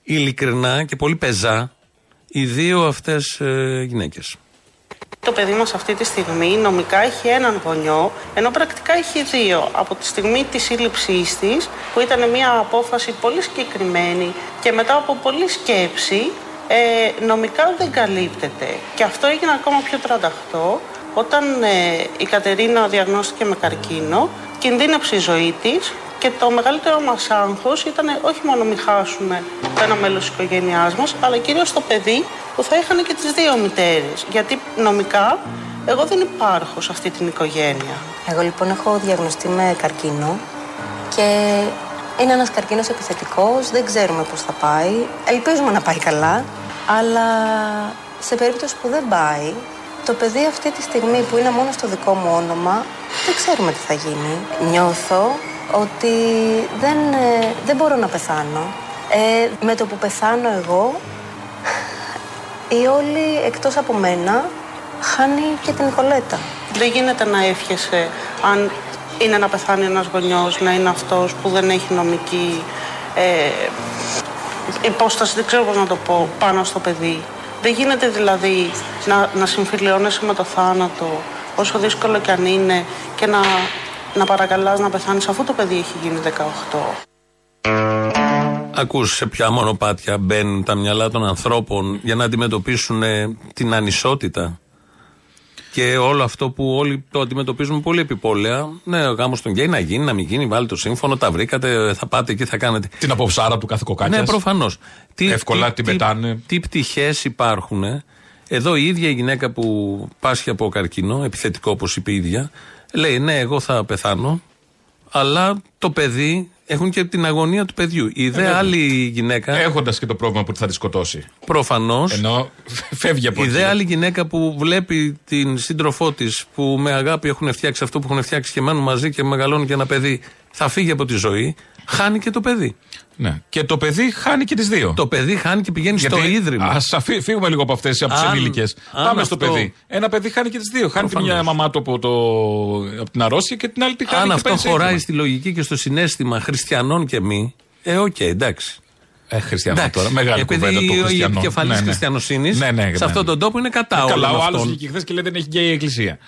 ειλικρινά και πολύ πεζά οι δύο αυτές ε, γυναίκες. Το παιδί μας αυτή τη στιγμή νομικά έχει έναν γονιό, ενώ πρακτικά έχει δύο. Από τη στιγμή της σύλληψής της, που ήταν μια απόφαση πολύ συγκεκριμένη και μετά από πολλή σκέψη, ε, νομικά δεν καλύπτεται. Και αυτό έγινε ακόμα πιο τρανταχτό όταν ε, η Κατερίνα διαγνώστηκε με καρκίνο, κινδύνεψε η ζωή της και το μεγαλύτερο μας άγχος ήταν όχι μόνο μην χάσουμε το ένα μέλος της οικογένειάς μας, αλλά κυρίως το παιδί που θα είχαν και τις δύο μητέρες. Γιατί νομικά εγώ δεν υπάρχω σε αυτή την οικογένεια. Εγώ λοιπόν έχω διαγνωστεί με καρκίνο και είναι ένας καρκίνος επιθετικός, δεν ξέρουμε πώς θα πάει. Ελπίζουμε να πάει καλά, αλλά σε περίπτωση που δεν πάει, το παιδί αυτή τη στιγμή που είναι μόνο στο δικό μου όνομα, δεν ξέρουμε τι θα γίνει. Νιώθω ότι δεν, ε, δεν μπορώ να πεθάνω. Ε, με το που πεθάνω εγώ, η όλη εκτός από μένα χάνει και την Νικολέτα. Δεν γίνεται να εύχεσαι αν είναι να πεθάνει ένας γονιός, να είναι αυτός που δεν έχει νομική ε, υπόσταση, δεν ξέρω πώς να το πω, πάνω στο παιδί. Δεν γίνεται δηλαδή να, να συμφιλιώνεσαι με το θάνατο, όσο δύσκολο κι αν είναι, και να, να παρακαλάς να πεθάνεις αφού το παιδί έχει γίνει 18. Ακούς σε ποια μονοπάτια μπαίνουν τα μυαλά των ανθρώπων για να αντιμετωπίσουν ε, την ανισότητα. Και όλο αυτό που όλοι το αντιμετωπίζουμε πολύ επιπόλαια. Ναι, ο γάμος των γκέι να γίνει, να μην γίνει, βάλει το σύμφωνο, τα βρήκατε, θα πάτε εκεί, θα κάνετε. Την αποψάρα του κάθε κοκκάκια. Ναι, προφανώς. Εύκολα την πετάνε. Τι, τι πτυχές υπάρχουν. Εδώ η ίδια η γυναίκα που πάσχει από καρκίνο, επιθετικό όπως είπε η ίδια, λέει ναι, εγώ θα πεθάνω, αλλά το παιδί έχουν και την αγωνία του παιδιού. Η δε βέβαια. άλλη γυναίκα. Έχοντας και το πρόβλημα που θα τη σκοτώσει. Προφανώς. Ενώ φεύγει από Η εκεί. δε άλλη γυναίκα που βλέπει την σύντροφό της που με αγάπη έχουν φτιάξει αυτό που έχουν φτιάξει και μένουν μαζί και μεγαλώνουν και ένα παιδί, θα φύγει από τη ζωή, χάνει και το παιδί. Ναι. Και το παιδί χάνει και τις δύο. Το παιδί χάνει και πηγαίνει στο ίδρυμα. Α φύγουμε λίγο από αυτές από τις Αν- ενήλικες. αν Πάμε στο αυτό- παιδί. Ένα παιδί χάνει και τις δύο. Χάνει την Προφανώς. μια μαμά του από, το, από την αρρώστια και την άλλη τη χάνει. Αν και αυτό παίρνει σε χωράει ίδρυμα. στη λογική και στο συναίσθημα χριστιανών και μη, ε, οκ, εντάξει. Ε, χριστιανό Εντάξει. τώρα. Μεγάλη Επειδή κουβέντα το η χριστιανό. επικεφαλής Ναι, ναι. χριστιανοσύνης Ναι, ναι, σε ναι. αυτόν τον τόπο είναι κατά Ε, όλων Καλά, ο άλλος αυτών. βγήκε χθες και λέει δεν έχει γκέι η εκκλησία.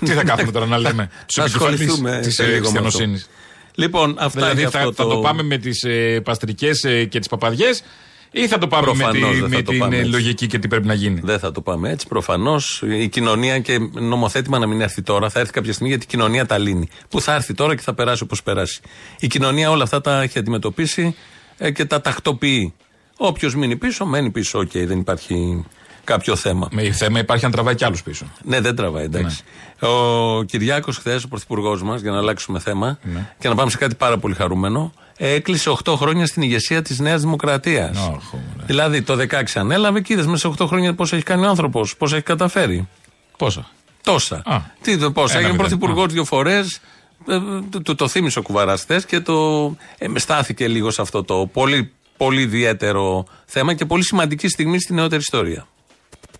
Τι θα κάνουμε τώρα να λέμε. Θα ασχοληθούμε της σε λίγο με αυτό. χριστιανοσύνης. Λοιπόν, αυτά Δηλαδή για θα, αυτό θα το... το πάμε με τις ε, παστρικές και τις παπαδιές ή θα το πάμε με, Προφανώς τη- δεν θα με το την πάμε ε, έτσι. λογική και τι πρέπει να γίνει. Δεν θα το πάμε έτσι. Προφανώς η κοινωνία και νομοθέτημα να μην έρθει τώρα, θα έρθει κάποια στιγμή γιατί η κοινωνία τα λύνει. Που θα έρθει τώρα και θα περάσει όπως περάσει. Η κοινωνία όλα αυτά τα έχει αντιμετωπίσει ε, και τα τακτοποιεί. Όποιος μείνει πίσω, μένει πίσω. Οκ, δεν υπάρχει κάποιο θέμα. Με θέμα υπάρχει αν τραβάει κι άλλους πίσω. Ναι, δεν τραβάει, εντάξει. Ο Κυριάκος, χθες, ο πρωθυπουργός μας, για να αλλάξουμε θέμα και να πάμε σε κάτι πάρα πολύ χαρούμενο, έκλεισε 8 χρόνια στην ηγεσία της Νέας Δημοκρατίας. Αχ, ωραία. Δηλαδή το 16 ανέλαβε και είδες μέσα σε 8 χρόνια πώς έχει κάνει ο άνθρωπος, πώς έχει καταφέρει. Πόσα; Τόσα. Α. Τι το πώς. Ένα Έγινε μηδέν. πρωθυπουργός Α. δύο φορές. Το, το, το θύμισε ο κουβαράς χθες και το ε, στάθηκε λίγο σε αυτό το πολύ, πολύ ιδιαίτερο θέμα και πολύ σημαντική στιγμή στη νεότερη ιστορία.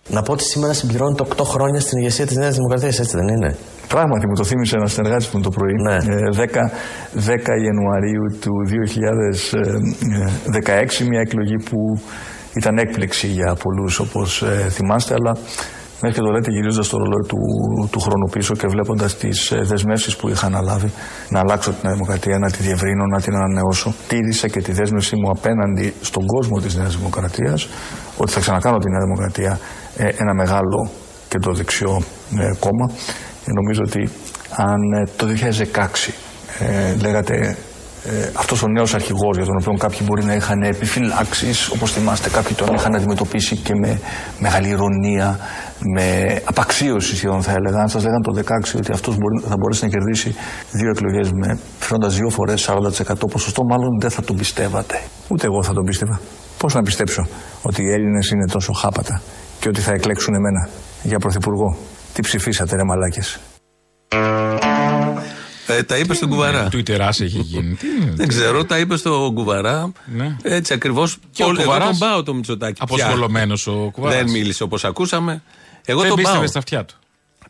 Να πω ότι σήμερα συμπληρώνεται 8 χρόνια στην ηγεσία της Νέας Δημοκρατίας, έτσι δεν είναι; Πράγματι μου το θύμισε ένας συνεργάτης μου το πρωί. Ναι. Ε, 10, 10 Ιανουαρίου του 2016, μια εκλογή που ήταν έκπληξη για πολλούς όπως ε, θυμάστε, αλλά μέχρι και το λέτε γυρίζοντας το ρολόι του, του χρόνου πίσω και βλέποντας τις ε, δεσμεύσεις που είχα αναλάβει να αλλάξω την Νέα Δημοκρατία, να τη διευρύνω, να την ανανεώσω. Τήρησα και τη δέσμευσή μου απέναντι στον κόσμο της Νέας Δημοκρατίας ότι θα ξανακάνω τη Νέα Δημοκρατία ε, ένα μεγάλο και το δεξιό ε, κόμμα. Ε, νομίζω ότι αν ε, το 2016 ε, λέγατε ε, αυτός ο νέος αρχηγός για τον οποίο κάποιοι μπορεί να είχαν επιφυλάξεις όπως θυμάστε κάποιοι τον είχαν αντιμετωπίσει και με μεγάλη ηρωνία με απαξίωση σχεδόν θα έλεγα. Αν σας λέγαν το 2016 ότι αυτός μπορεί, θα μπορέσει να κερδίσει δύο εκλογές με φέροντας δύο φορές 40% ποσοστό μάλλον δεν θα τον πιστεύατε. Ούτε εγώ θα τον πίστευα. Πώς να πιστέψω ότι οι Έλληνες είναι τόσο χάπατα και ότι θα εκλέξουν εμένα για πρωθυπουργό τι ψηφίσατε ρε μαλάκες Ε, τα είπε στον κουβαρά. Του έχει γίνει. Τι είναι, Δεν ξέρω, τα είπε στον κουβαρά. Ναι. Έτσι ακριβώς. Και ο Εγώ Κουβαράς τον πάω το Μητσοτάκι. Αποσχολωμένος ο κουβαράς. Δεν μίλησε όπως ακούσαμε. Εγώ Δεν τον πάω. πίστευε στα αυτιά του.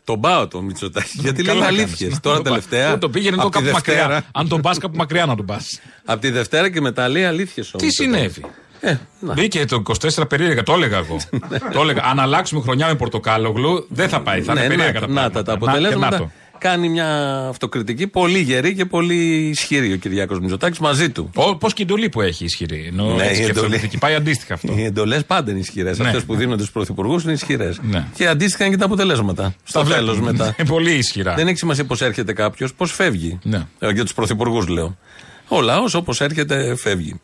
Τον πάω το Μητσοτάκι. Γιατί λέει Καλά αλήθειες. κάνεις. Τώρα Να το πά- τελευταία. Δεν το πήγαινε το απ' τη κάπου μακριά. Δευτέρα- Αν τον πας κάπου μακριά να τον πας. Από τη Δευτέρα και μετά λέει αλήθειες όμως. Τι συνέβη; Ε, να. Μπήκε το 24 περίεργα, το έλεγα εγώ. (laughs) το έλεγα. Αν αλλάξουμε χρονιά με πορτοκάλογλου, δεν θα πάει. Θα είναι Ναι, περίεργα να, τα να πράγματα. τα, τα Να- και αποτελέσματα. να το. Κάνει μια αυτοκριτική πολύ γερή και πολύ ισχυρή ο Κυριάκος Μητσοτάκη μαζί του. Πώς και η εντολή που έχει ισχυρή. Ενώ Ναι, έτσι η και εντολή. αυτοκριτική πάει αντίστοιχα αυτό. Οι εντολές πάντα είναι ισχυρές. Ναι. Αυτές που δίνονται στους πρωθυπουργούς είναι ισχυρές. Ναι. Και αντίστοιχα είναι και τα αποτελέσματα. Στο Τα τέλος βλέπουμε. μετά. Είναι (laughs) πολύ ισχυρά. Δεν έχει σημασία πώς έρχεται κάποιος, πώς φεύγει. Ναι. Ε, Για τους πρωθυπουργούς λέω. Ο λαός όπως έρχεται φεύγει.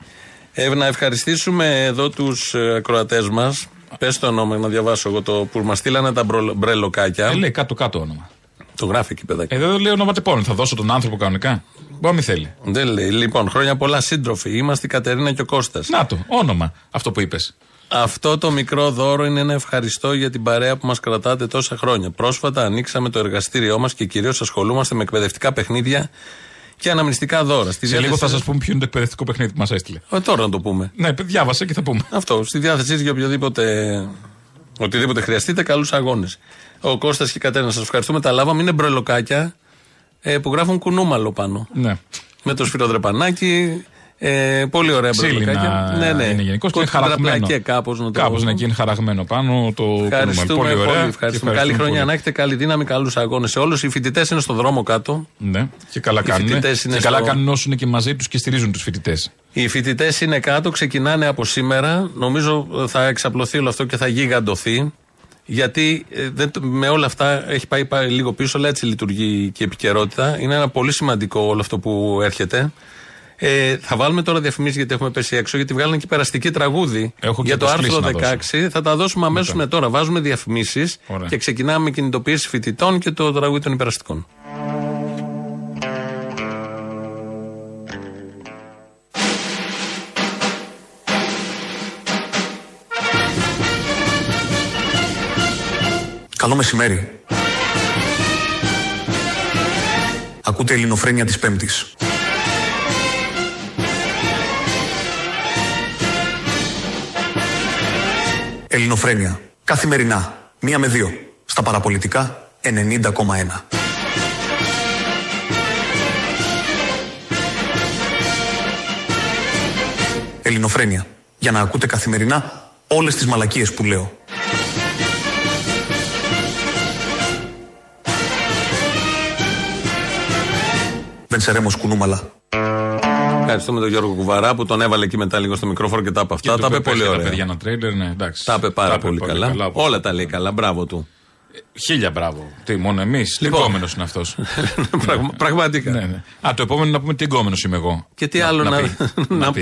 Ε, να ευχαριστήσουμε εδώ τους ακροατές μας. Πες το όνομα να διαβάσω εγώ το που μας στείλανε τα μπρο- μπρελοκάκια. Ε, λέει κάτω-κάτω όνομα. Το γράφει εκεί, παιδάκι. Ε, δεν λέει ονοματεπώνυμο. Θα δώσω τον άνθρωπο κανονικά. Μπορεί να μην θέλει. Δεν λέει. Λοιπόν, χρόνια πολλά σύντροφοι. Είμαστε η Κατερίνα και ο Κώστας. Να το, όνομα. Αυτό που είπες. Αυτό το μικρό δώρο είναι ένα ευχαριστώ για την παρέα που μας κρατάτε τόσα χρόνια. Πρόσφατα ανοίξαμε το εργαστήριό μας και κυρίως ασχολούμαστε με εκπαιδευτικά παιχνίδια και αναμνηστικά δώρα. Στη Σε λίγο θα διάθεσή- σας πούμε ποιο είναι το εκπαιδευτικό παιχνίδι που μας έστειλε. Ε, τώρα να το πούμε. Ναι, διάβασε και θα πούμε. Αυτό. Στη διάθεσή σας για οποιοδήποτε, οτιδήποτε χρειαστείτε, καλούς αγώνες. Ο Κώστας και η Κατέρινα, σας ευχαριστούμε. Τα λάβαμε. Είναι μπρελοκάκια ε, που γράφουν κουνούμαλο πάνω. Ναι. Με το σφυροδρεπανάκι. Ε, πολύ ωραία μπρελοκάκια. Ξύλινα είναι γενικώς και είναι χαραγμένο. Και κάπως να το Κάπως να εκεί είναι χαραγμένο πάνω το κονούμαλο. Ευχαριστούμε Πολύ πολύ. ωραία. ευχαριστούμε. Και Καλή χρονιά πολύ. να έχετε, καλή δύναμη, καλούς αγώνες σε όλους. Οι φοιτητές είναι στο δρόμο κάτω. Ναι, και καλά Οι κάνουν. φοιτητές είναι Και καλά στο- κάνουν όσοι είναι και μαζί τους και στηρίζουν τους φοιτητές. Οι φοιτητές είναι κάτω, ξεκινάνε από σήμερα. Νομίζω ε, θα εξαπλωθεί όλο αυτό και θα γιγαντωθεί. Γιατί ε, δεν, το- με όλα αυτά έχει πάει, πάει λίγο πίσω, αλλά έτσι λειτουργεί και η επικαιρότητα. Είναι ένα πολύ σημαντικό όλο αυτό που έρχεται. Ε, θα βάλουμε τώρα διαφημίσεις γιατί έχουμε πέσει έξω, γιατί βγάλανε και περαστική τραγούδι Έχω και για το προσκλήσεις άρθρο να 16. δώσω. Θα τα δώσουμε αμέσως Μετά. με τώρα. Βάζουμε διαφημίσεις Ωραία. και ξεκινάμε με κινητοποίηση φοιτητών και το τραγούδι των υπεραστικών. Καλό μεσημέρι. Ακούτε ελληνοφρένια της Πέμπτης. Ελληνοφρένια. Καθημερινά. Μία με δύο. Στα παραπολιτικά 90,1. Ελληνοφρένια. Για να ακούτε καθημερινά όλες τις μαλακίες που λέω. Δεν σερέμος κουνούμαλα. Ευχαριστούμε τον Γιώργο Κουβαρά που τον έβαλε εκεί μετά λίγο στο μικρόφωνο και τα είπε αυτά. Και Τα του είπε πολύ πέφτει τα ωραία. παιδιά ένα τρέιλερ, ναι, εντάξει. Τα είπε πάρα Τα είπε πολύ καλά. όπως- Όλα τα λέει καλά. Μπράβο του. Χίλια μπράβο. Τι, μόνο εμείς; Λοιπόν. Τυγκόμενο είναι αυτός; (laughs) Πραγμα- Πραγματικά. ναι, ναι. Α, το επόμενο να πούμε τυγκόμενο είμαι εγώ. Και τι άλλο να, να πει. (laughs) Να να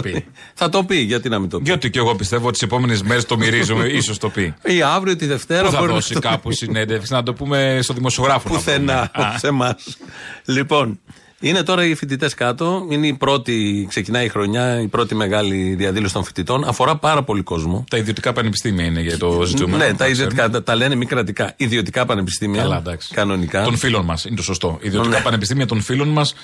πει. πει. Θα το πει, γιατί να μην το πει. Γιατί και εγώ πιστεύω ότι τις επόμενες μέρες το μυρίζουμε, (laughs) ίσως το πει. Ή αύριο, τη Δευτέρα. Πού θα μπορεί να δώσει το πει. κάπου συνέντευξη, να το πούμε στο δημοσιογράφο. να Πουθενά. πούμε. Α, Σε εμάς. Λοιπόν, είναι τώρα οι φοιτητές κάτω. Είναι η πρώτη, ξεκινάει η χρονιά, η πρώτη μεγάλη διαδήλωση των φοιτητών. Αφορά πάρα πολύ κόσμο. Τα ιδιωτικά πανεπιστήμια είναι για το ζητούμενο. Ναι, θα τα ιδιωτικά ξέρουμε. τα, τα λένε μη κρατικά. Ιδιωτικά πανεπιστήμια. Καλά, εντάξει. Κανονικά. Των φίλων μας, είναι το σωστό. Ιδιωτικά Ναι. πανεπιστήμια των φίλων μας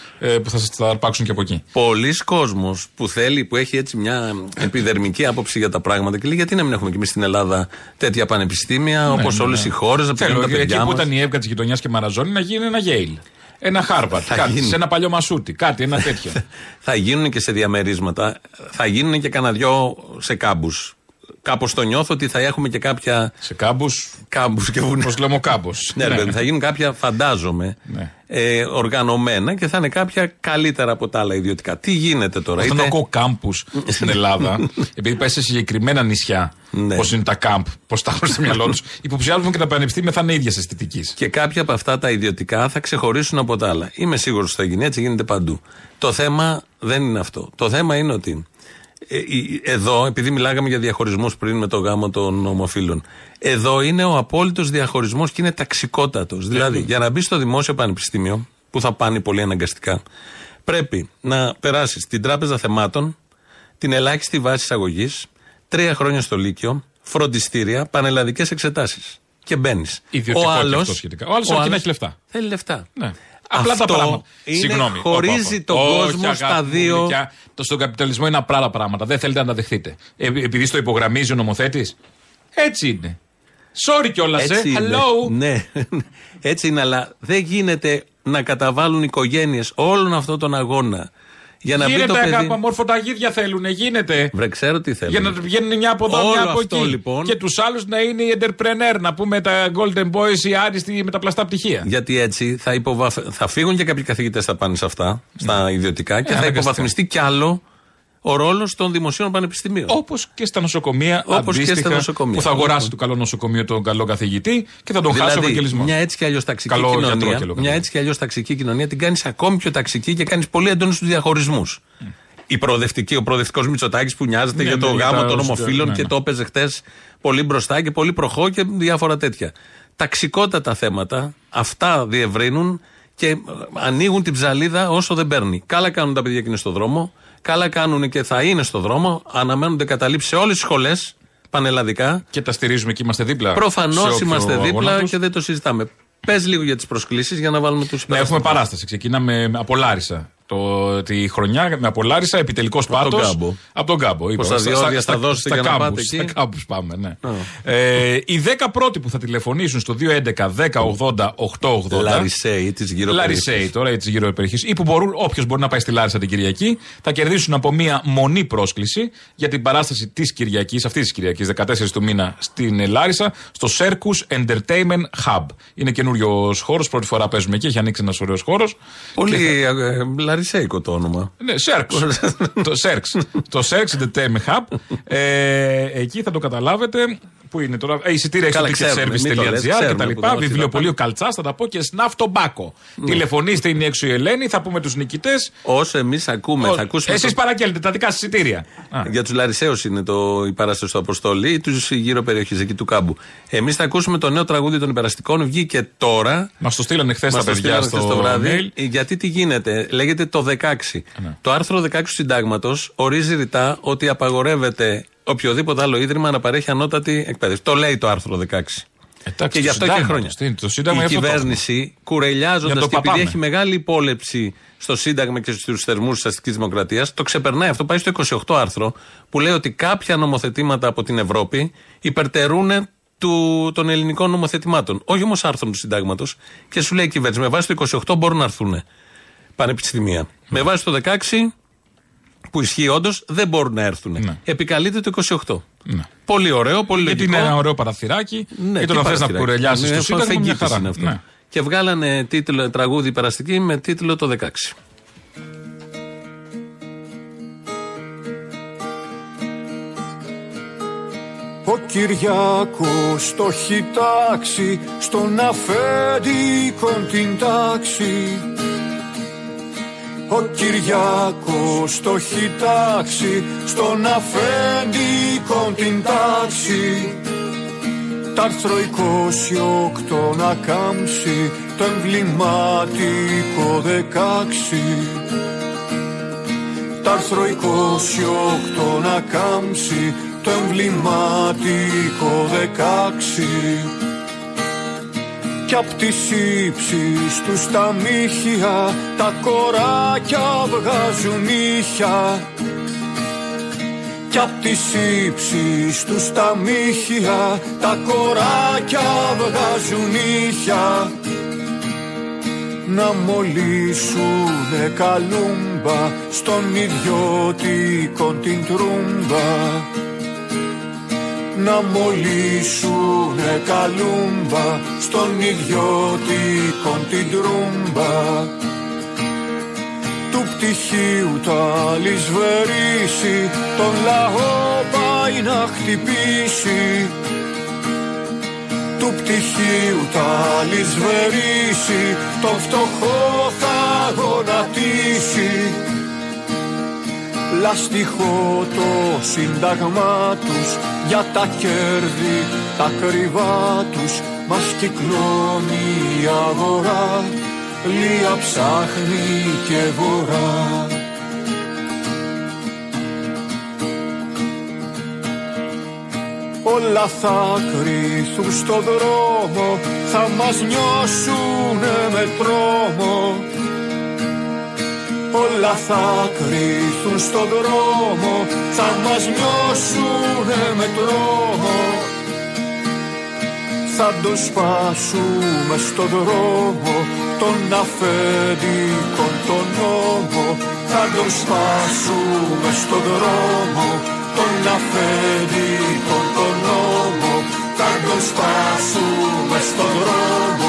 που θα σας αρπάξουν και από εκεί. Πολλοί κόσμος που θέλει, που έχει έτσι μια επιδερμική άποψη για τα πράγματα και λέει γιατί να μην έχουμε και εμείς στην Ελλάδα τέτοια πανεπιστήμια όπως ναι, όλες ναι. οι χώρες, να πηγαίνουν Θέλω τα εκεί παιδιά που μας. ήταν η έβγα της γειτονιάς και μαραζόνι να γίνει ένα Yale. Ένα Harvard. Θα Κάτι, γίνει. σε ένα παλιό μασούτι. Κάτι, ένα τέτοιο. (laughs) θα γίνουν και σε διαμερίσματα. Θα γίνουν και κανένα δυο σε κάμπους. Κάπως το νιώθω ότι θα έχουμε και κάποια σε κάμπους. κάμπους και βουνά. Πώς λέμε ο κάμπος. Ναι, ρε παιδί, θα γίνουν κάποια, φαντάζομαι, Ναι. ε, οργανωμένα και θα είναι κάποια καλύτερα από τα άλλα ιδιωτικά. Τι γίνεται τώρα, Αυτό είτε- είναι ο κάμπου στην Ελλάδα. επειδή πάει σε συγκεκριμένα νησιά. Ναι. Πώς είναι τα κάμπ, πώς τα έχουν στο μυαλό τους. (laughs) Υποψιάζουμε και τα πανεπιστήμια θα είναι ίδια αισθητικής. Και κάποια από αυτά τα ιδιωτικά θα ξεχωρίσουν από τα άλλα. Είμαι σίγουρος ότι θα γίνει έτσι, γίνεται παντού. Το θέμα δεν είναι αυτό. Το θέμα είναι ότι ε, ε, εδώ, επειδή μιλάγαμε για διαχωρισμούς πριν με το γάμο των ομοφύλων, εδώ είναι ο απόλυτος διαχωρισμός και είναι ταξικότατος. Δηλαδή, για να μπει στο δημόσιο πανεπιστήμιο, που θα πάνε πολύ αναγκαστικά, πρέπει να περάσεις την τράπεζα θεμάτων, την ελάχιστη βάση εισαγωγής, τρία χρόνια στο Λύκειο, φροντιστήρια, πανελλαδικές εξετάσεις. Και μπαίνεις. Ιδιωτικό και αυτό σχετικά. Ο άλλος αρκεί να έχει λεφτά. Θέλει λεφτά. Ναι. Απλά τα Αυτό πράγματα. είναι- Συγγνώμη. χωρίζει όπα, τον όπα. κόσμο Όχι, στα αγάπη μου, δύο. γλυκιά. Το στον καπιταλισμό είναι απλά τα πράγματα. Δεν θέλετε να τα δεχτείτε. Ε, επειδή στο υπογραμμίζει ο νομοθέτης. Έτσι είναι. Sorry κιόλας, ε. Έτσι είναι. Hello. Ναι, έτσι είναι, αλλά δεν γίνεται να καταβάλουν οικογένειες όλον αυτόν τον αγώνα Για να μπει το γίνεται παιδί. κάπου αμόρφωτα γίδια θέλουν, γίνεται. Βρε, ξέρω τι θέλω. Για να βγαίνουν μια από εδώ, Όλο μια από αυτό, εκεί. λοιπόν. Και τους άλλους να είναι οι entrepreneur, να πούμε τα Golden Boys, οι άριστοι με τα πλαστά πτυχία. Γιατί έτσι θα, υποβαθ... θα φύγουν και κάποιοι καθηγητές θα πάνε σε αυτά, στα ιδιωτικά και θα Ναι. αναγκαστικά. υποβαθμιστεί κι άλλο ο ρόλος των δημοσίων πανεπιστημίων. Όπως και στα νοσοκομεία, Όπως και αντίστοιχα, στα νοσοκομεία. Που θα αγοράσει Όπως- το καλό νοσοκομείο τον καλό καθηγητή και θα τον χάσει ο Δηλαδή, Ευαγγελισμός. μια έτσι κι αλλιώς ταξική Καλό γιατρό κοινωνία, και λόγο. μια έτσι κι αλλιώς ταξική κοινωνία την κάνεις ακόμη πιο ταξική και κάνεις πολύ έντονους τους διαχωρισμούς. Η προοδευτική, ο προοδευτικός Μητσοτάκης που νοιάζεται Ναι, για το ναι, για γάμο τα των ζητά- ομοφύλων ναι, και ναι. το έπαιζε χτες πολύ μπροστά και πολύ προχώ και διάφορα τέτοια. Ταξικότατα θέματα, αυτά διευρύνουν και ε, ανοίγουν την ψαλίδα όσο δεν παίρνει. Καλά κάνουν τα παιδιά και είναι στο δρόμο. Καλά κάνουν και θα είναι στο δρόμο. Αναμένονται καταλήψεις σε όλες τις σχολές πανελλαδικά. Και τα στηρίζουμε και είμαστε δίπλα. Προφανώς σε όποιο είμαστε αγώνα δίπλα τους. και δεν το συζητάμε. Πες λίγο για τις προσκλήσεις για να βάλουμε τους Ναι, έχουμε παράσταση. Ξεκινάμε από Λάρισα. Το, τη χρονιά με από Λάρισα, επιτελικός πάτο. τον Κάμπο. Από τον Κάμπο. είπαμε. Πόσα Στα- διόδια στα- θα δώσετε στα για να κάμπους, πάτε εκεί; Στα κάμπους πάμε, ναι. Ε, οι 10 πρώτοι που θα τηλεφωνήσουν στο 211 1080 880. Λαρισαίοι τη γύρω Λαρισαίοι τώρα, έτσι γύρω περιοχή. ή που μπορούν, όποιος μπορεί να πάει στη Λάρισα την Κυριακή, θα κερδίσουν από μία μονή πρόσκληση για την παράσταση της Κυριακής, αυτής της Κυριακής, 14 του μήνα στην Λάρισα, στο Circus Entertainment Hub. Είναι καινούριος χώρος, πρώτη φορά παίζουμε εκεί, έχει ανοίξει ένας ωραίος χώρος. Πολύ ε, λαρισαίικο το όνομα. Ναι, Σέρξ. (laughs) το Σέρξ. Το Σέρξ Entertainment Hub. Ε, εκεί θα το καταλάβετε. Πού είναι τώρα; Ε, εισιτήρια Καλά, στο ξέρουμε, μην το λες, ticketservice.gr ξέρουμε και τα που λοιπά. το μας Βιβλιοπωλείο είδατε. Καλτσάς, θα τα πω και Σναφ Τομπάκο. Τηλεφωνήστε, είναι έξω η Ελένη, θα πούμε τους νικητές. Όσο εμείς ακούμε, θα ακούσουμε. Εσείς το- παραγγέλνετε τα δικά σας εισιτήρια. Α. Για τους Λαρισαίους είναι το, η παράσταση στο Αποστολή ή τους γύρω περιοχή εκεί του κάμπου. Εμείς θα ακούσουμε το νέο τραγούδι των υπεραστικών. Βγήκε τώρα. Μας το στείλανε χθες τα Μας το παιδιά στείλανε χθες στο το βράδυ. mail. Γιατί τι γίνεται, λέγεται το 16. Ναι. Το άρθρο 16 του Συντάγματος ορίζει ρητά ότι απαγορεύεται οποιοδήποτε άλλο ίδρυμα να παρέχει ανώτατη εκπαίδευση. Το λέει το άρθρο 16. Εντάξει, και γι' το αυτό και Συντάγματος, χρόνια. τι είναι, το Σύνταγμα η γι' αυτό το κυβέρνηση, Για κουρελιάζοντα το και επειδή παπάμε. έχει μεγάλη υπόλεψη στο Σύνταγμα και στους θεσμούς της αστικής δημοκρατίας, το ξεπερνάει. Αυτό πάει στο 28 άρθρο που λέει ότι κάποια νομοθετήματα από την Ευρώπη υπερτερούν του, των ελληνικών νομοθετημάτων. Όχι όμως άρθρων του Συντάγματος. Και σου λέει η κυβέρνηση, με βάση το 28 μπορούν να έρθουν πανεπιστημία. Με βάση το 16, που ισχύει όντως, δεν μπορούν να έρθουν. Ναι. Επικαλείται το 28. Ναι. Πολύ ωραίο, πολύ Γιατί λογικό. είναι ένα ωραίο παραθυράκι. Ναι, και το τι να θες να παραθυράκι. κουρελιάσεις Ναι, στο Σύνταγμα, μια φεγγίτης χαρά. είναι αυτό. Ναι. Και βγάλανε τίτλο, τραγούδι περαστική με τίτλο το 16. Ο Κυριάκος το έχει τάξει στον αφέντικο την τάξη Ο Κυριάκος το έχει τάξει στον αφέντικο την τάξη. Τ' άρθρο 28 να κάμψει το εμβληματικό 16 Τ' άρθρο 28 να κάμψει το εμβληματικό 16 κι απ' τις ύψεις τους τα μύχια τα κοράκια βγάζουν ήχια κι απ' τις ύψεις τους τα μύχια τα κοράκια βγάζουν ήχια να μολύσουνε καλούμπα στον ιδιώτικο την τρούμπα να μολύσουνε καλούμπα στον ιδιώτικο την τρούμπα. Του πτυχίου τα λησβερίσει τον λαό πάει να χτυπήσει. Του πτυχίου τα λησβερίσει τον φτωχό θα γονατίσει λαστιχό το σύνταγμά τους για τα κέρδη τα κρυβά τους μας κυκλώνει η αγορά. Λία ψάχνει και βορρά. Όλα θα κρυθούν στο δρόμο Θα μας νιώσουνε με τρόμο Όλα θα κρυθούν στο δρόμο Θα μας νιώσουνε με τρόμο. Θα το σπάσουμε στο δρόμο τον αφέντικο τον νόμο. Θα το σπάσουμε στο δρόμο τον αφέντικο τον νόμο. Θα το σπάσουμε στο δρόμο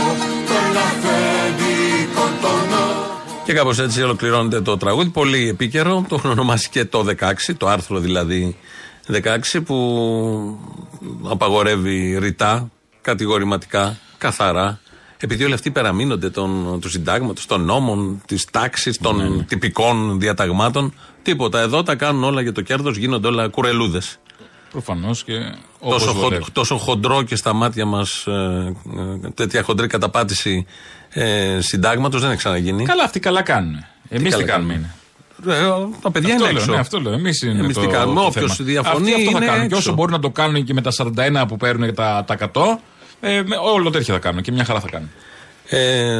Και κάπως έτσι ολοκληρώνεται το τραγούδι. Πολύ επίκαιρο. Το έχουν ονομάσει και το 16, το άρθρο δηλαδή 16, που απαγορεύει ρητά, κατηγορηματικά, καθαρά. Επειδή όλοι αυτοί υπεραμείνονται των, του συντάγματος, των νόμων, της τάξης, των τυπικών διαταγμάτων. Τίποτα. Εδώ τα κάνουν όλα για το κέρδος, γίνονται όλα κουρελούδες. Προφανώς και όπως Τόσο, χον- βολεύει. τόσο χοντρό και στα μάτια μας τέτοια χοντρή καταπάτηση ε, συντάγματος δεν έχει ξαναγίνει. Καλά, αυτοί καλά κάνουν. Εμείς τι καλά κάνουμε κάνουν. είναι. Ε, τα παιδιά αυτό είναι λέω, έξω. ναι, αυτό λέω. Εμείς είναι Εμείς το, τι κάνουμε, το όποιος θέμα. διαφωνεί Αυτοί αυτό θα είναι κάνουν. Και έξω. όσο μπορούν να το κάνουν και με τα 41 που παίρνουν τα, τα 100, ε, με, όλο τέτοια θα κάνουν και μια χαρά θα κάνουν. Ε,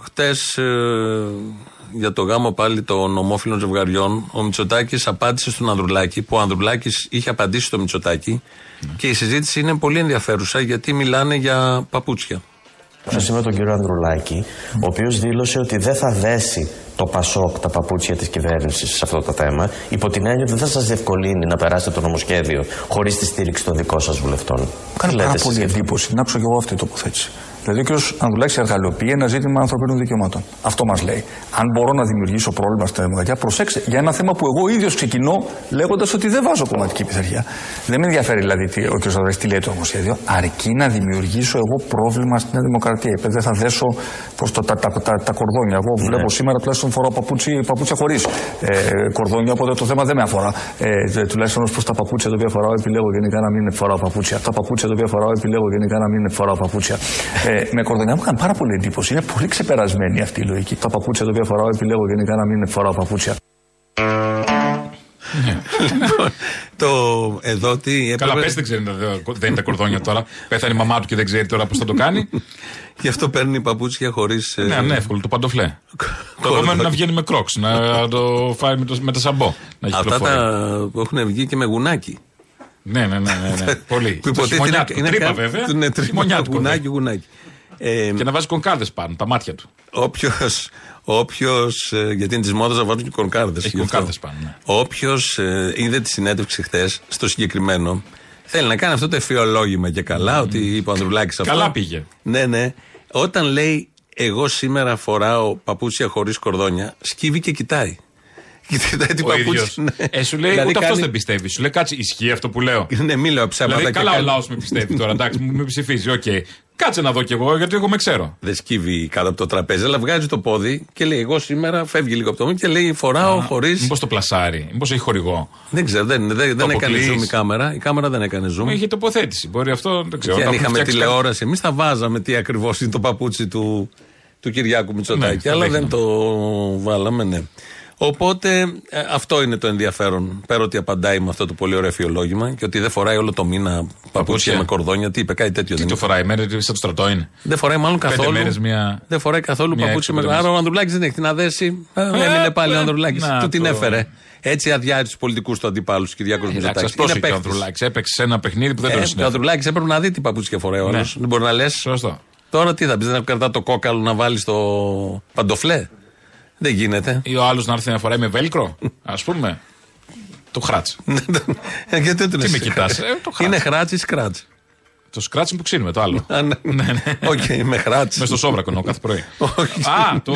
χτες ε, για το γάμο πάλι των ομόφυλων ζευγαριών, ο Μητσοτάκης απάντησε στον Ανδρουλάκη, που ο Ανδρουλάκης είχε απαντήσει στο Μητσοτάκη. Και η συζήτηση είναι πολύ ενδιαφέρουσα γιατί μιλάνε για παπούτσια. Σα είμαι τον κύριο Ανδρουλάκη, ο οποίος δήλωσε ότι δεν θα δέσει το Πασόκ τα παπούτσια της κυβέρνησης σε αυτό το θέμα, υπό την έννοια ότι δεν θα σας διευκολύνει να περάσετε το νομοσχέδιο χωρίς τη στήριξη των δικών σας βουλευτών. Κάνει Τι λέτε πάρα εσείς πολύ γι' αυτό; εντύπωση. Να άκουσα και εγώ αυτή η τοποθέτηση. Δηλαδή ο κ. Ανδουλάκη εργαλειοποιεί ένα ζήτημα ανθρωπίνων δικαιωμάτων. Αυτό μας λέει. Αν μπορώ να δημιουργήσω πρόβλημα στην δημοκρατία, προσέξτε. Για ένα θέμα που εγώ ίδιος ξεκινώ λέγοντας ότι δεν βάζω κομματική πειθαρχία. Δεν με ενδιαφέρει δηλαδή τι, ο κ. Ανδουλάκη τι λέει το νομοσχέδιο, αρκεί να δημιουργήσω εγώ πρόβλημα στην δημοκρατία. Είπε, δεν θα δέσω προς τα, τα, τα, τα κορδόνια. Εγώ βλέπω σήμερα τουλάχιστον φοράω παπούτσι, παπούτσια χωρίς ε, κορδόνια, οπότε το θέμα δεν με αφορά. Ε, δε- τουλάχιστον ως προς τα παπούτσια τα οποία φοράω, επιλέγω γενικά να μην φοράω παπούτσια. Τα παπούτσια τα οποία φοράω, επιλέγω γενικά να μην φοράω παπούτσια. Ε, με κορδόνια μου έκανε πάρα πολύ εντύπωση. Είναι πολύ ξεπερασμένη αυτή η λογική. Τα παπούτσια τα οποία φοράω, επιλέγω γενικά να μην φοράω παπούτσια. Λοιπόν, το εδώ τι Καλά, έπρεπε- πες δεν ξέρει, δεν είναι τα κορδόνια τώρα. Πέθανε η μαμά του και δεν ξέρει τώρα πώς θα το κάνει. Γι' αυτό παίρνει παπούτσια χωρίς. ναι, ναι, εύκολο, το παντοφλέ. το επόμενο να βγαίνει με κρόξ, να το φάει με το, με το σαμπό. Να Αυτά κυκλοφορεί. τα που έχουν βγει και με γουνάκι. Ναι, ναι, ναι, ναι, ναι. (laughs) Πολύ. Που Το υποτίθεται χειμωνιάτικο. είναι Τρύπα κα- βέβαια. Ναι, τρύπα, Χειμωνιάτικο, γουνάκι, ναι. γουνάκι. Ε, Και να βάζει κονκάρδε πάνω, τα μάτια του. Όποιος. Όποιος, ε, γιατί είναι της μόδας να βάζουν και κονκάρδε. Έχει κονκάρδες πάνω, ναι. Όποιος είδε τη συνέντευξη χθες στο συγκεκριμένο, θέλει να κάνει αυτό το ευφυολόγημα και καλά, ότι είπε ο Ανδρουλάκης αυτό. Καλά πήγε. Ναι, ναι. Όταν λέει, Εγώ σήμερα φοράω παπούτσια χωρίς κορδόνια, σκύβει και κοιτάει. Κοιτάει την Ο παπούτσια. ίδιος. ναι. Ε, σου λέει, Δηλαδή ούτε αυτός κάνει- δεν πιστεύει. Σου λέει, κάτσε, ισχύει αυτό που λέω. Ναι, μην λέω ψέματα. Δηλαδή, και καλά ο κάνει- λαός με πιστεύει τώρα, εντάξει, μου με ψηφίζει, οκ. Κάτσε να δω κι εγώ, γιατί εγώ με ξέρω. Δεν σκύβει κάτω από το τραπέζι, αλλά βγάζει το πόδι και λέει: Εγώ σήμερα φεύγει λίγο από το μου και λέει: Φοράω χωρίς. Μήπως το πλασάρει, μήπως έχει χορηγό. Δεν ξέρω, δεν, δεν, δεν έκανε αποκλείεις. zoom η κάμερα. Η κάμερα δεν έκανε zoom. Είχε τοποθέτηση. Μπορεί αυτό, δεν ξέρω. και να αν έχουν είχαμε φτιάξει τηλεόραση, εμείς θα βάζαμε τι ακριβώς είναι το παπούτσι του, του Κυριάκου Μητσοτάκη. Ναι, θα αλλά δείχναμε. δεν το βάλαμε, ναι. Οπότε ε, αυτό είναι το ενδιαφέρον. Πέρα ότι απαντάει με αυτό το πολύ ωραίο εφιολόγημα και ότι δεν φοράει όλο το μήνα παπούτσια Παπούτσια. με κορδόνια. Τι είπε, κάτι τέτοιο Τι δεν το είπε. φοράει, μέρες σαν το στρατό είναι. Δεν φοράει μάλλον Πέντε καθόλου. μέρες μια- Δεν φοράει καθόλου μια παπούτσια με έξω, πέντε Άρα ο Ανδρουλάκης δεν έχει την αδέση. Ε, Έμεινε πάλι ο ε, Ανδρουλάκης. να Του την το. έφερε. Έτσι αδειάζει τους πολιτικούς του αντιπάλου τους Κυριάκου Εντάξει, Μητσοτάκης. α πρόσεχε ο Ανδρουλάκης. Έπαιξε σε ένα παιχνίδι που δεν τον Ε, ο συνέβη. Ανδρουλάκης έπρεπε να δει τι παπούτσια φοράει ο Ναι. άλλος. Δεν μπορεί να λες. Σωστό. Τώρα τι θα πεις, δεν κρατά το κόκαλο να βάλει το παντοφλέ; Δεν γίνεται. Ή ο άλλος να έρθει να φοράει με βέλκρο, ας πούμε. Το χράτ. (laughs) Ε, Γιατί δεν το Τι λες. με κοιτάς, ε, το χράτς. Είναι χράτ ή σκράτ. Το σκράτ που ξύνουμε, το άλλο. Οκ, με χράτ. Μες στο σόβρακο εννοώ κάθε πρωί. Όχι. Α, το.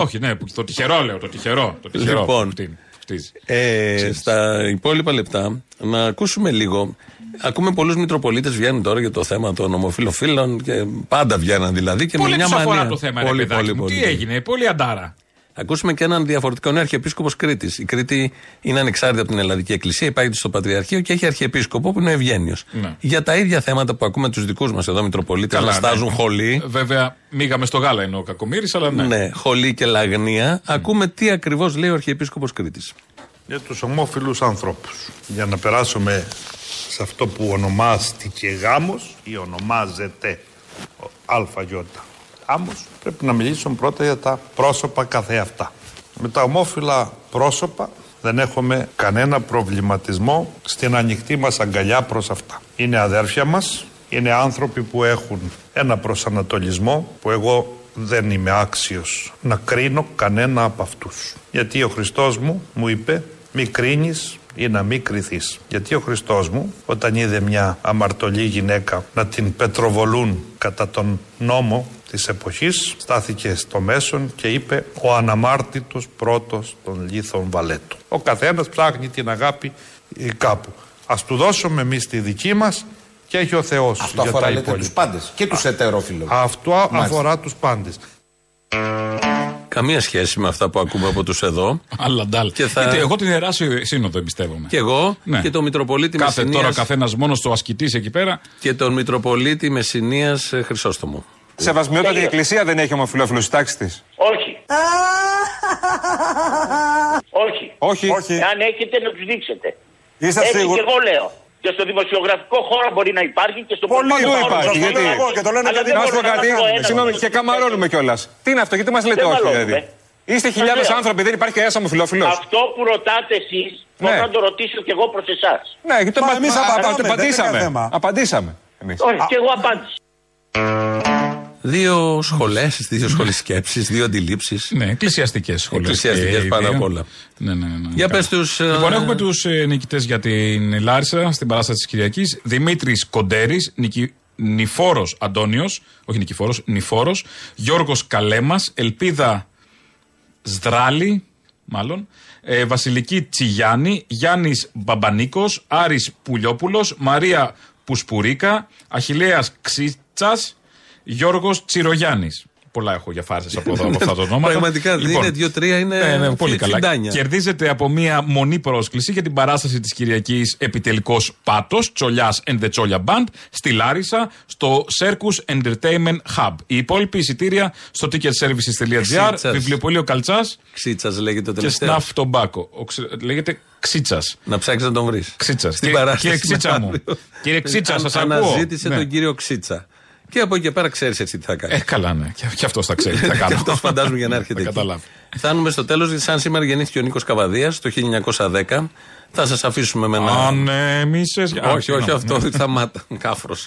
Όχι, ναι, που- το τυχερό λέω, το τυχερό. Το τυχερό. Λοιπόν. Φτύνει, φτύζει. Ε, στα υπόλοιπα λεπτά να ακούσουμε λίγο. Ακούμε πολλούς Μητροπολίτες βγαίνουν τώρα για το θέμα των ομοφυλοφίλων και πάντα βγαίνουν δηλαδή και Πολύ με μια τους μανία. αφορά το θέμα, ρε Πολύ, παιδάκι πολύ, μου. πολύ. Τι έγινε, πολύ αντάρα. Ακούσουμε και έναν διαφορετικό. Είναι Αρχιεπίσκοπο Κρήτη. Η Κρήτη είναι ανεξάρτητη από την Ελλαδική Εκκλησία, υπάγεται στο Πατριαρχείο και έχει Αρχιεπίσκοπο που είναι ο Ευγένιο. Ναι. Για τα ίδια θέματα που ακούμε του δικού μα εδώ Μητροπολίτε Καλά, να στάζουν ναι. χολή. Βέβαια, μήγαμε στο γάλα ενώ ο Κακομήρη, αλλά ναι. Ναι, χολή και λαγνία. Ακούμε τι ακριβώ λέει ο Αρχιεπίσκοπο Κρήτη. για τους ομόφυλους ανθρώπους. Για να περάσουμε σε αυτό που ονομάστηκε γάμος ή ονομάζεται ο ΑΙ γάμος, πρέπει να μιλήσουμε πρώτα για τα πρόσωπα καθεαυτά. Με τα ομόφυλα πρόσωπα δεν έχουμε κανένα προβληματισμό στην ανοιχτή μας αγκαλιά προς αυτά. Είναι αδέρφια μας, Είναι άνθρωποι που έχουν ένα προσανατολισμό που εγώ δεν είμαι άξιος να κρίνω κανένα από αυτούς. Γιατί ο Χριστός μου μου είπε μη κρίνεις ή να μην κρυθείς. Γιατί ο Χριστός μου όταν είδε μια αμαρτωλή γυναίκα να την πετροβολούν κατά τον νόμο της εποχής στάθηκε στο μέσον και είπε ο αναμάρτητος πρώτος των λίθων βαλέτου. Ο καθένας ψάχνει την αγάπη ε, κάπου. Ας του δώσουμε εμείς τη δική μας και έχει ο Θεός Αυτό για αφορά τα λέτε υπόλοιπα. τους πάντες και τους ετερόφιλους. Αυτό Μάλιστα. αφορά τους πάντες. Καμία σχέση με αυτά που ακούμε από τους εδώ. Αλλά ντάλ. Και θα- Γιατί εγώ την Εράσιο Σύνοδο εμπιστεύομαι. Και εγώ Ναι. και τον Μητροπολίτη Κάθε Μεσσηνίας τώρα καθένας μόνος στο ασκητής εκεί πέρα. και τον Μητροπολίτη Μεσσηνίας Χρυσόστομου. Σεβασμιότατη Εκκλησία δεν έχει ομοφυλόφιλους στη τάξης της. Όχι. (laughs) Όχι. Όχι. Αν έχετε να τους δείξετε. Είστε Έτσι σίγουροι; και εγώ λέω. Και στο δημοσιογραφικό χώρο μπορεί να υπάρχει και στο Πολύ πολιτικό χώρο υπάρχει. μπορεί να Γιατί. υπάρχει. Και το λένε Αλλά γιατί. δεν Να σου πω μπορώ κάτι. πω ένα Συγγνώμη, μόνο. και καμαρώνουμε κιόλας. Τι είναι αυτό, γιατί μας λέτε Δεν όχι μαλώνουμε. δηλαδή; Είστε χιλιάδες λέω. άνθρωποι, δεν υπάρχει κανένα ομοφυλόφιλο. Αυτό που ρωτάτε εσείς, Ναι. θα το ρωτήσω και εγώ προς εσάς. Ναι, γιατί το Μα πα- εμείς α- α- απαντάμε, δεν είναι απαντήσαμε. θέμα. Απαντήσαμε. εμείς. Όχι, και εγώ απάντησα. Δύο σχολέ, δύο σχολέ σκέψης, δύο αντιλήψεις. Ναι, εκκλησιαστικές σχολές. Εκκλησιαστικές πάνω απ' όλα. Ναι, ναι, ναι. Για πες τους, ε, Λοιπόν, έχουμε τους ε, νικητές για την Λάρισα στην παράσταση της Κυριακής. Δημήτρης Κοντέρης, νικη... Νηφόρος Αντώνιος, όχι Νικηφόρος, Νηφόρος. Γιώργος Καλέμας, Ελπίδα Σδράλη, μάλλον. Ε, Βασιλική Τσιγιάννη, Γιάννης Μπαμπανίκος, Άρης Πουλιόπουλος, Μαρία Πουσπουρίκα, Αχηλέα Ξίτσας, Γιώργος Τσιρογιάννης. Πολλά έχω για φάρσες από, εδώ, από αυτά τα ονόματα. Πραγματικά, είναι δύο-τρία, είναι ναι, ναι, πολύ φι- καλά. φιντάνια. Κερδίζεται από μία μονή πρόσκληση για την παράσταση της Κυριακής Επιτελικός Πάτος, Τσολιάς and the Τσόλια Band, στη Λάρισα, στο Circus Entertainment Hub. Η υπόλοιπη εισιτήρια στο ticketservices.gr, Ξίτσας. βιβλιοπωλείο Καλτσάς Ξίτσας λέγεται το και τελευταίο. Snuff Tobacco. Ο ξε- Λέγεται Ξίτσας. Να ψάξεις να τον βρεις. Ξίτσας. Στην παράσταση. (laughs) Κύριε Ξίτσα μου. αύριο. Κύριε Ξίτσα, Αν- σας ακούω. Αναζήτησε Ναι. τον κύριο Ξίτσα. Και από εκεί και πέρα ξέρεις έτσι τι θα κάνεις. Ε, καλά, ναι. Και, και αυτός θα ξέρει τι θα (laughs) κάνω. Και αυτός φαντάζομαι για να έρχεται. Θα εκεί. καταλάβει. Φτάνουμε στο τέλος, γιατί σαν σήμερα γεννήθηκε ο Νίκος Καβαδίας το 1910. Θα σας αφήσουμε με ένα. Ανέμισε. όχι, όχι αυτό, σταμάτα. (laughs) Κάφρος.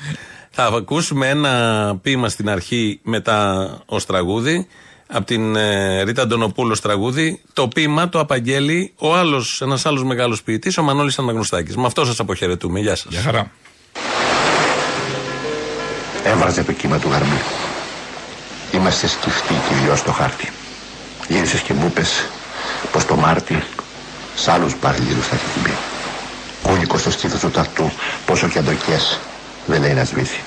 θα ακούσουμε ένα ποίημα στην αρχή μετά ως τραγούδι. Από την ε, Ρίτα Αντωνοπούλου ως τραγούδι. Το ποίημα το απαγγέλει ο άλλος, ένας άλλος μεγάλος ποιητής, ο Μανώλης Αναγνωστάκης. Με αυτό σας αποχαιρετούμε. Γεια σας. Γεια χαρά. Έβραζε το κύμα του γαρμί. Είμαστε σκυφτοί και οι δυο στο χάρτη. Γύρισες και μου είπες πως το Μάρτι σ' άλλους παρλήρους θα έχει μπει. Κούνικο στο στήθος του ταρτού, πόσο και αντοκές, δεν λέει να σβήσει.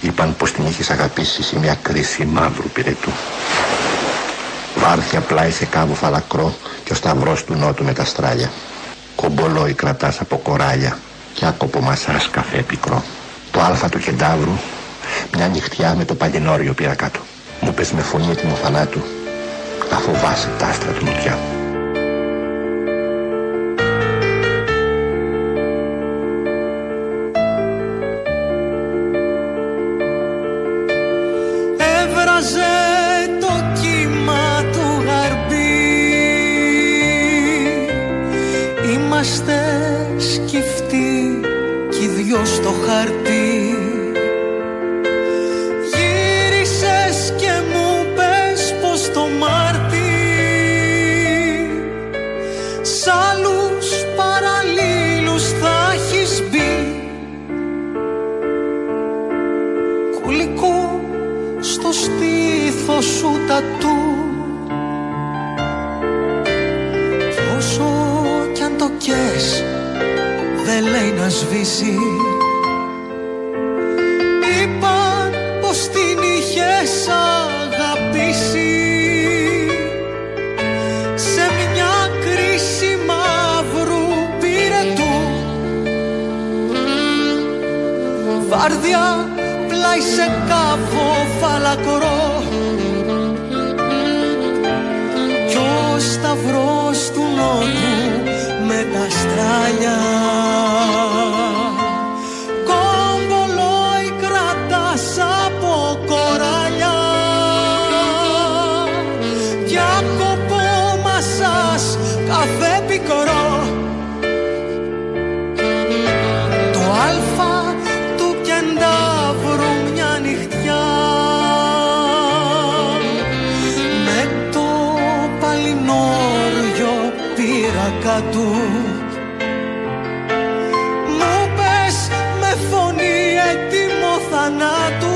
Είπαν πως την είχες αγαπήσει σε μια κρίση μαύρου πυρετού. Βάρθια πλάι σε κάβο φαλακρό και ο σταυρός του νότου με τα στράλια. Κομπολόι κρατάς από κοράλια και άκοπο μασάς καφέ πικρό. Το άλφα του κεντάβρου, μια νυχτιά με το παλινόριο πήρα κάτω. Μου πες με φωνή έτοιμο θανάτου, να φοβάσαι τα άστρα του νοτιά. Έβραζε το κύμα του γαρμπή Είμαστε έτοιμο